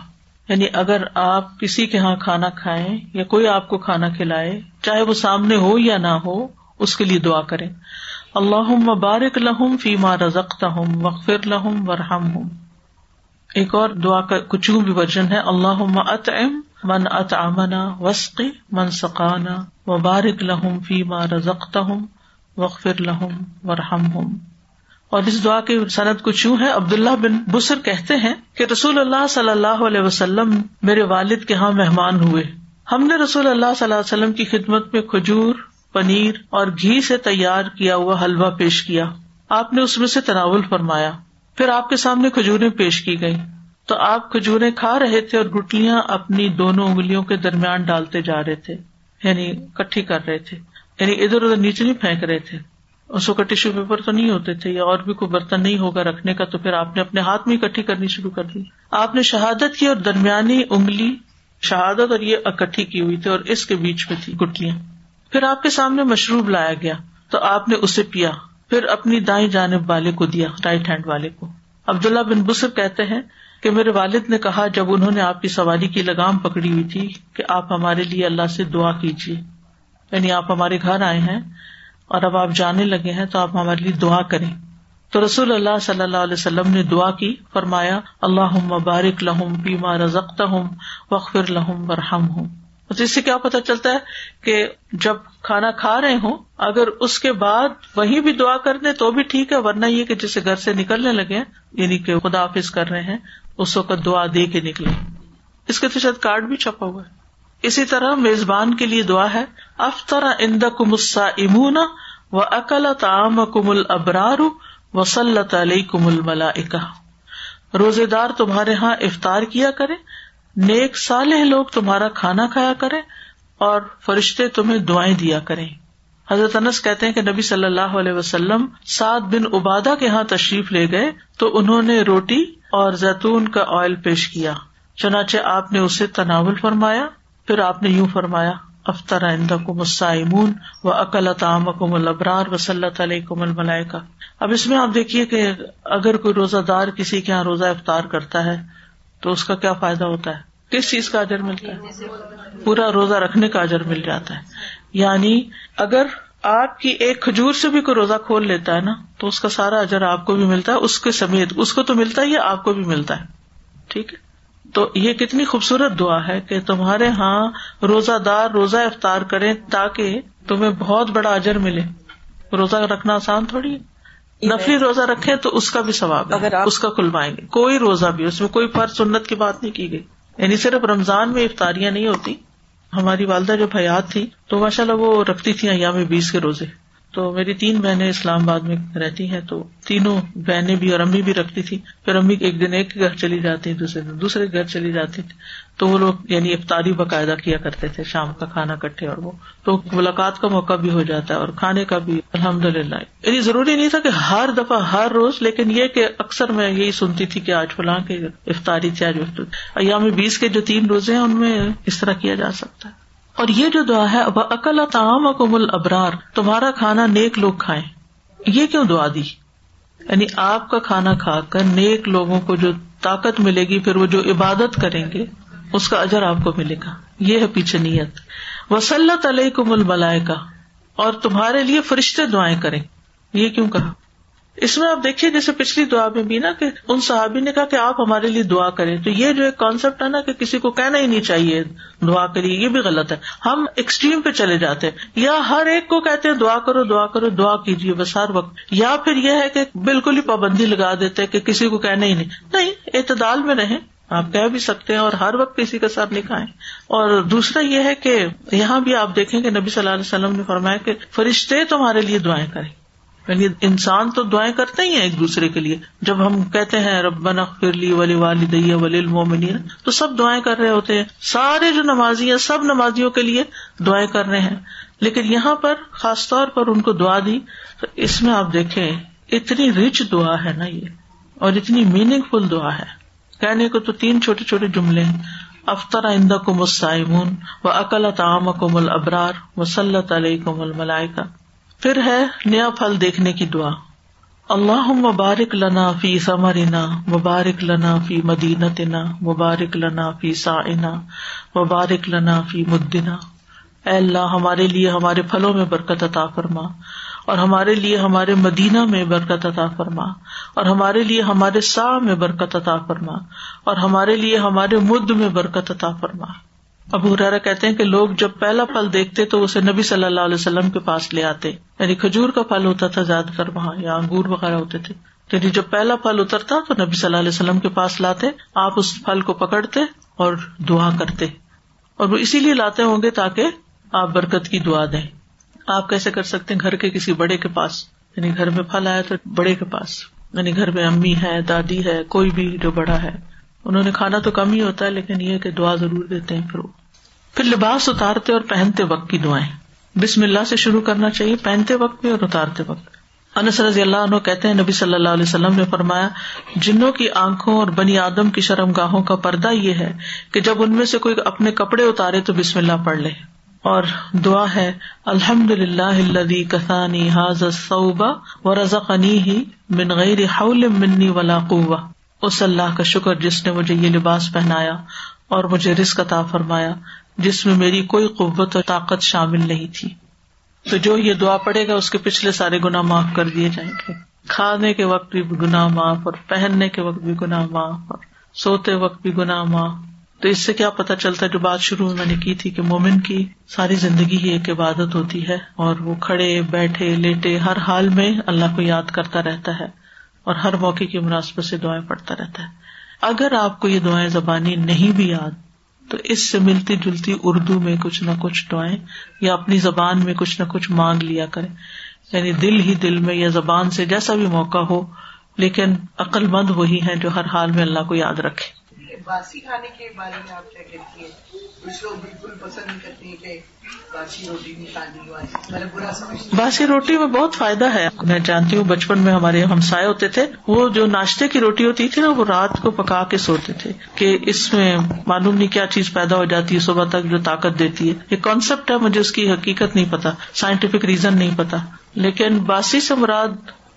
یعنی اگر آپ کسی کے یہاں کھانا کھائیں یا کوئی آپ کو کھانا کھلائے، چاہے وہ سامنے ہو یا نہ ہو، اس کے لیے دعا کریں۔ اللہ مبارک لہم فی ماں رزق ہوں وقفر لہم ورحم ہوں ایک اور دعا کا کچھ بھی ورژن ہے اللہ اطعم من ات امنا وسق من سقانا وبارک لہم فی ماں رزق ہوں وقفر لہم ورحم ہوں اور اس دعا کی صنعت کچھ یوں ہے، عبداللہ بن بسر کہتے ہیں کہ رسول اللہ صلی اللہ علیہ وسلم میرے والد کے یہاں مہمان ہوئے۔ ہم نے رسول اللہ صلی اللہ علیہ وسلم کی خدمت میں کھجور پنیر اور گھی سے تیار کیا ہوا حلوہ پیش کیا۔ آپ نے اس میں سے تناول فرمایا۔ پھر آپ کے سامنے کھجورے پیش کی گئی تو آپ کھجورے کھا رہے تھے اور گٹلیاں اپنی دونوں انگلیوں کے درمیان ڈالتے جا رہے تھے یعنی کٹھی کر رہے تھے یعنی ادھر ادھر نیچے نہیں پھینک رہے تھے۔ اس کو ٹیشو پیپر تو نہیں ہوتے تھے، یا اور بھی کوئی برتن نہیں ہوگا رکھنے کا، تو پھر آپ نے اپنے ہاتھ میں اکٹھی کرنی شروع کر دی۔ آپ نے شہادت کی اور درمیانی انگلی شہادت اور یہ اکٹھی کی ہوئی تھی اور اس کے بیچ میں تھی گٹلیاں پھر آپ کے سامنے مشروب لایا گیا تو آپ نے اسے پیا۔ پھر اپنی دائیں جانب والے کو دیا رائٹ ہینڈ والے کو۔ عبداللہ بن بسر کہتے ہیں کہ میرے والد نے کہا، جب انہوں نے آپ کی سواری کی لگام پکڑی ہوئی تھی کہ آپ ہمارے لیے اللہ سے دعا کیجیے۔ یعنی آپ ہمارے گھر آئے ہیں اور اب آپ جانے لگے ہیں تو آپ ہمارے لیے دعا کریں۔ تو رسول اللہ صلی اللہ علیہ وسلم نے دعا کی، فرمایا اللہ مبارک لہم بیما رزق ہوں وقفر لہم برہم ہوں اس سے کیا پتا چلتا ہے کہ جب کھانا کھا رہے ہوں، اگر اس کے بعد وہی بھی دعا کر دیں تو بھی ٹھیک ہے، ورنہ یہ کہ جسے گھر سے نکلنے لگے یعنی کہ خدا حافظ کر رہے ہیں، اس وقت دعا دے کے نکلے۔ اس کے تو شاید کارڈ بھی چھپا ہوا ہے۔ اسی طرح میزبان کے لیے دعا ہے افطر اند کمسا امون و اکل تعام کم البرار وسلط علیہ کم الملا روزے دار تمہارے یہاں افطار کیا کرے نیک سالح لوگ تمہارا کھانا کھایا کرے اور فرشتے تمہیں دعائیں دیا کرے حضرت انس کہتے ہیں کہ نبی صلی اللہ علیہ وسلم سات بن ابادا کے یہاں تشریف لے گئے تو انہوں نے روٹی اور زیتون کا آئل پیش کیا۔ چنانچہ آپ نے اسے تناول فرمایا، پھر آپ نے یوں فرمایا افطر مسائمون و عقل تعمکم البرار وسلط علیکم الملائکہ۔ اب اس میں آپ دیکھیے کہ اگر کوئی روزہ دار کسی کے یہاں روزہ افطار کرتا ہے تو اس کا کیا فائدہ ہوتا ہے؟ کس چیز کا اجر ملتا ہے؟ پورا روزہ رکھنے کا اجر مل جاتا ہے۔ یعنی اگر آپ کی ایک کھجور سے بھی کوئی روزہ کھول لیتا ہے نا، تو اس کا سارا اجر آپ کو بھی ملتا ہے، اس کے سمیت اس کو تو ملتا ہی آپ کو بھی ملتا ہے۔ ٹھیک ہے؟ تو یہ کتنی خوبصورت دعا ہے کہ تمہارے ہاں روزہ دار روزہ افطار کرے تاکہ تمہیں بہت بڑا اجر ملے۔ روزہ رکھنا آسان تھوڑی نفری روزہ رکھے تو اس کا بھی ثواب اگر اس کا کھلوائیں گے۔ کوئی روزہ بھی اس میں کوئی فرض سنت کی بات نہیں کی گئی۔ یعنی صرف رمضان میں افطاریاں نہیں ہوتی۔ ہماری والدہ جو حیات تھی تو ماشاء اللہ وہ رکھتی تھی ایام بیس کے روزے۔ تو میری تین بہنیں اسلام آباد میں رہتی ہیں، تو تینوں بہنیں بھی اور امی بھی رکھتی تھی پھر امی ایک دن ایک گھر چلی جاتی دوسرے دن دوسرے گھر چلی جاتی تھی۔ تو وہ لوگ یعنی افطاری باقاعدہ کیا کرتے تھے، شام کا کھانا کٹھے اور وہ۔ تو ملاقات کا موقع بھی ہو جاتا ہے اور کھانے کا بھی۔ الحمد للہ یعنی ضروری نہیں تھا کہ ہر دفعہ، ہر روز، لیکن یہ کہ اکثر میں یہی سنتی تھی کہ آج فلاں کے افطاری تھی آج ایام بیس کے جو تین روزے ہیں، ان میں اس طرح کیا جا سکتا ہے۔ اور یہ جو دعا ہے عقل تعام اکمل ابرار تمہارا کھانا نیک لوگ کھائیں۔ یہ کیوں دعا دی؟ یعنی آپ کا کھانا کھا کر نیک لوگوں کو جو طاقت ملے گی، پھر وہ جو عبادت کریں گے، اس کا اجر آپ کو ملے گا۔ یہ ہے پیچھے نیت۔ وسلط علیہ کم کا اور تمہارے لیے فرشتے دعائیں کریں۔ یہ کیوں کہا؟ اس میں آپ دیکھیے جیسے پچھلی دعا میں بھی نا کہ ان صحابی نے کہا کہ آپ ہمارے لیے دعا کریں۔ تو یہ جو ایک کانسیپٹ ہے نا کہ کسی کو کہنا ہی نہیں چاہیے دعا کریے یہ بھی غلط ہے۔ ہم ایکسٹریم پہ چلے جاتے ہیں۔ یا ہر ایک کو کہتے ہیں دعا کرو دعا کرو، دعا کیجیے بس ہر وقت۔ یا پھر یہ ہے کہ بالکل ہی پابندی لگا دیتے کہ کسی کو کہنا ہی نہیں۔ نہیں، اعتدال میں رہیں۔ آپ کہہ بھی سکتے ہیں اور ہر وقت کسی کا سر نہیں کھائیں۔ اور دوسرا یہ ہے کہ یہاں بھی آپ دیکھیں کہ نبی صلی اللہ علیہ وسلم نے فرمایا کہ فرشتے تمہارے لیے دعائیں کریں۔ یعنی انسان تو دعائیں کرتے ہی ہیں ایک دوسرے کے لیے۔ جب ہم کہتے ہیں، ربنا فرلی ولی والی ولی المومنین تو سب دعائیں کر رہے ہوتے ہیں۔ سارے جو نمازی ہیں سب نمازیوں کے لیے دعائیں کر رہے ہیں۔ لیکن یہاں پر خاص طور پر ان کو دعا دی، تو اس میں آپ دیکھیں، اتنی رچ دعا ہے نا یہ، اور اتنی میننگ فل دعا ہے۔ کہنے کو تو تین چھوٹے چھوٹے جملے ہیں۔ افطر آئندہ کو مسائمون و عقل تعام کو مل ابرار مسلط علیہ کو مل ملائکا پھر ہے نیا پھل دیکھنے کی دعا۔ اللہ مبارک لنا فی سمرینا مبارک لنا فی مدینتنا، مبارک لنا فی سائنا، مبارک لنا فی مدینہ اے اللہ، ہمارے لیے ہمارے پھلوں میں برکت عطا فرما، اور ہمارے لیے ہمارے مدینہ میں برکت عطا فرما، اور ہمارے لیے ہمارے سا میں برکت عطا فرما، اور ہمارے لیے ہمارے مد میں برکت عطا فرما۔ ابو ہرارا کہتے ہیں کہ لوگ جب پہلا پھل دیکھتے تو اسے نبی صلی اللہ علیہ وسلم کے پاس لے آتے۔ یعنی کھجور کا پھل ہوتا تھا زیادہ تر وہاں، یا انگور وغیرہ ہوتے تھے۔ یعنی جب پہلا پھل اترتا تو نبی صلی اللہ علیہ وسلم کے پاس لاتے، آپ اس پھل کو پکڑتے اور دعا کرتے۔ اور وہ اسی لیے لاتے ہوں گے تاکہ آپ برکت کی دعا دیں۔ آپ کیسے کر سکتے ہیں گھر کے کسی بڑے کے پاس؟ یعنی گھر میں پھل آیا تو بڑے کے پاس۔ یعنی گھر میں امی ہے، دادی ہے، کوئی بھی جو بڑا ہے۔ انہوں نے کھانا تو کم ہی ہوتا ہے، لیکن یہ کہ دعا ضرور دیتے ہیں پھر وہ۔ پھر لباس اتارتے اور پہنتے وقت کی دعائیں۔ بسم اللہ سے شروع کرنا چاہیے، پہنتے وقت بھی اور اتارتے وقت۔ انس رضی اللہ عنہ کہتے ہیں، نبی صلی اللہ علیہ وسلم نے فرمایا، جنوں کی آنکھوں اور بنی آدم کی شرم گاہوں کا پردہ یہ ہے کہ جب ان میں سے کوئی اپنے کپڑے اتارے تو بسم اللہ پڑھ لے۔ اور دعا ہے الحمد للہ کسانی حاض صوبہ و رضنی ہی من غیر حول منی ولا قوہ اس اللہ کا شکر جس نے مجھے یہ لباس پہنایا اور مجھے رسک عطا فرمایا۔ جس میں میری کوئی قوت اور طاقت شامل نہیں تھی۔ تو جو یہ دعا پڑے گا، اس کے پچھلے سارے گنا معاف کر دیے جائیں گے۔ کھانے کے وقت بھی گنا معاف اور پہننے کے وقت بھی گنا معاف اور سوتے وقت بھی گنا معاف۔ تو اس سے کیا پتا چلتا ہے، جو بات شروع میں میں نے کی تھی کہ مومن کی ساری زندگی ہی ایک عبادت ہوتی ہے اور وہ کھڑے، بیٹھے، لیٹے، ہر حال میں اللہ کو یاد کرتا رہتا ہے اور ہر موقع کی مناسبت سے دعائیں پڑھتا رہتا ہے۔ اگر آپ کو یہ دعائیں زبانی نہیں بھی یاد تو اس سے ملتی جلتی اردو میں کچھ نہ کچھ ڈوائیں یا اپنی زبان میں کچھ نہ کچھ مانگ لیا کریں۔ یعنی دل ہی دل میں یا زبان سے جیسا بھی موقع ہو، لیکن عقل مند وہی ہے جو ہر حال میں اللہ کو یاد رکھے۔ باسی کھانے کے بارے میں آپ کیا کہتی ہیں؟ کچھ لوگ بالکل پسند نہیں کرتے ہیں کہ باسی روٹی نہیں کھانی میں برا باسی روٹی میں بہت فائدہ ہے۔ میں جانتی ہوں بچپن میں ہمارے ہمسائے ہوتے تھے۔ وہ جو ناشتے کی روٹی ہوتی تھی نا، وہ رات کو پکا کے سوتے تھے کہ اس میں معلوم نہیں کیا چیز پیدا ہو جاتی ہے، صبح تک جو طاقت دیتی ہے۔ یہ کانسیپٹ ہے، مجھے اس کی حقیقت نہیں پتا سائنٹیفک ریزن نہیں پتا۔ لیکن باسی سے مراد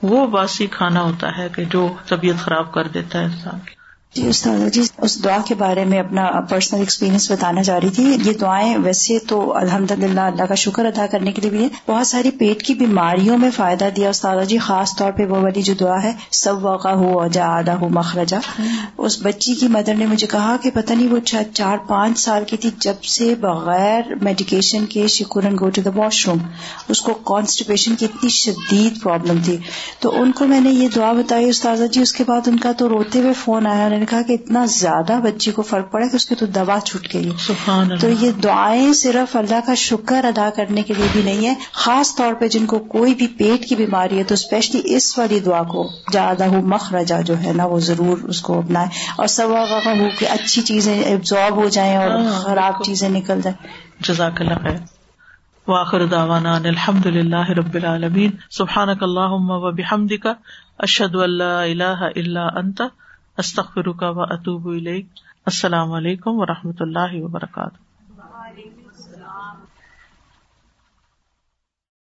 وہ باسی کھانا ہوتا ہے کہ جو طبیعت خراب کر دیتا ہے انسان کی۔ جی استاد جی اس دعا کے بارے میں اپنا پرسنل ایکسپیرینس بتانا چاہ رہی تھی۔ یہ دعائیں ویسے تو الحمد للہ اللہ کا شکر ادا کرنے کے لیے بھی ہے بہت ساری پیٹ کی بیماریوں میں فائدہ دیا استاد جی خاص طور پہ وہ والی جو دعا ہے سب واقع ہو جا آدھا ہو مخرجا اس بچی کی مدر نے مجھے کہا کہ پتہ نہیں وہ چار پانچ سال کی تھی، جب سے بغیر میڈیکیشن کے شکورن go to the wash room اس کو کانسٹیپیشن کی اتنی شدید پرابلم تھی۔ تو ان کو میں نے یہ دعا بتائی استاذہ جی اس کے بعد ان کا تو روتے ہوئے فون آیا نے کہا کہ اتنا زیادہ بچی کو فرق پڑا کہ اس کی تو دوا چھوٹ گئی تو یہ دعائیں صرف اللہ کا شکر ادا کرنے کے لیے بھی نہیں ہے خاص طور پہ جن کو کوئی بھی پیٹ کی بیماری ہے تو اسپیشلی اس والی دعا کو زیادہ ہو مخرجا جو ہے نا وہ ضرور اس کو اپنائے اور سب ہو کہ اچھی چیزیں ایبزارب ہو جائیں اور ہاں، خراب چیزیں نکل جائیں۔ جزاک اللہ خیر۔ واخر دعوانا الحمد للہ رب العالمین۔ سبحانک اللہم و بحمدک اشہد اللہ الہ الا انت۔ استخر کا و اطوب السلام علیکم و رحمۃ اللہ وبرکاتہ.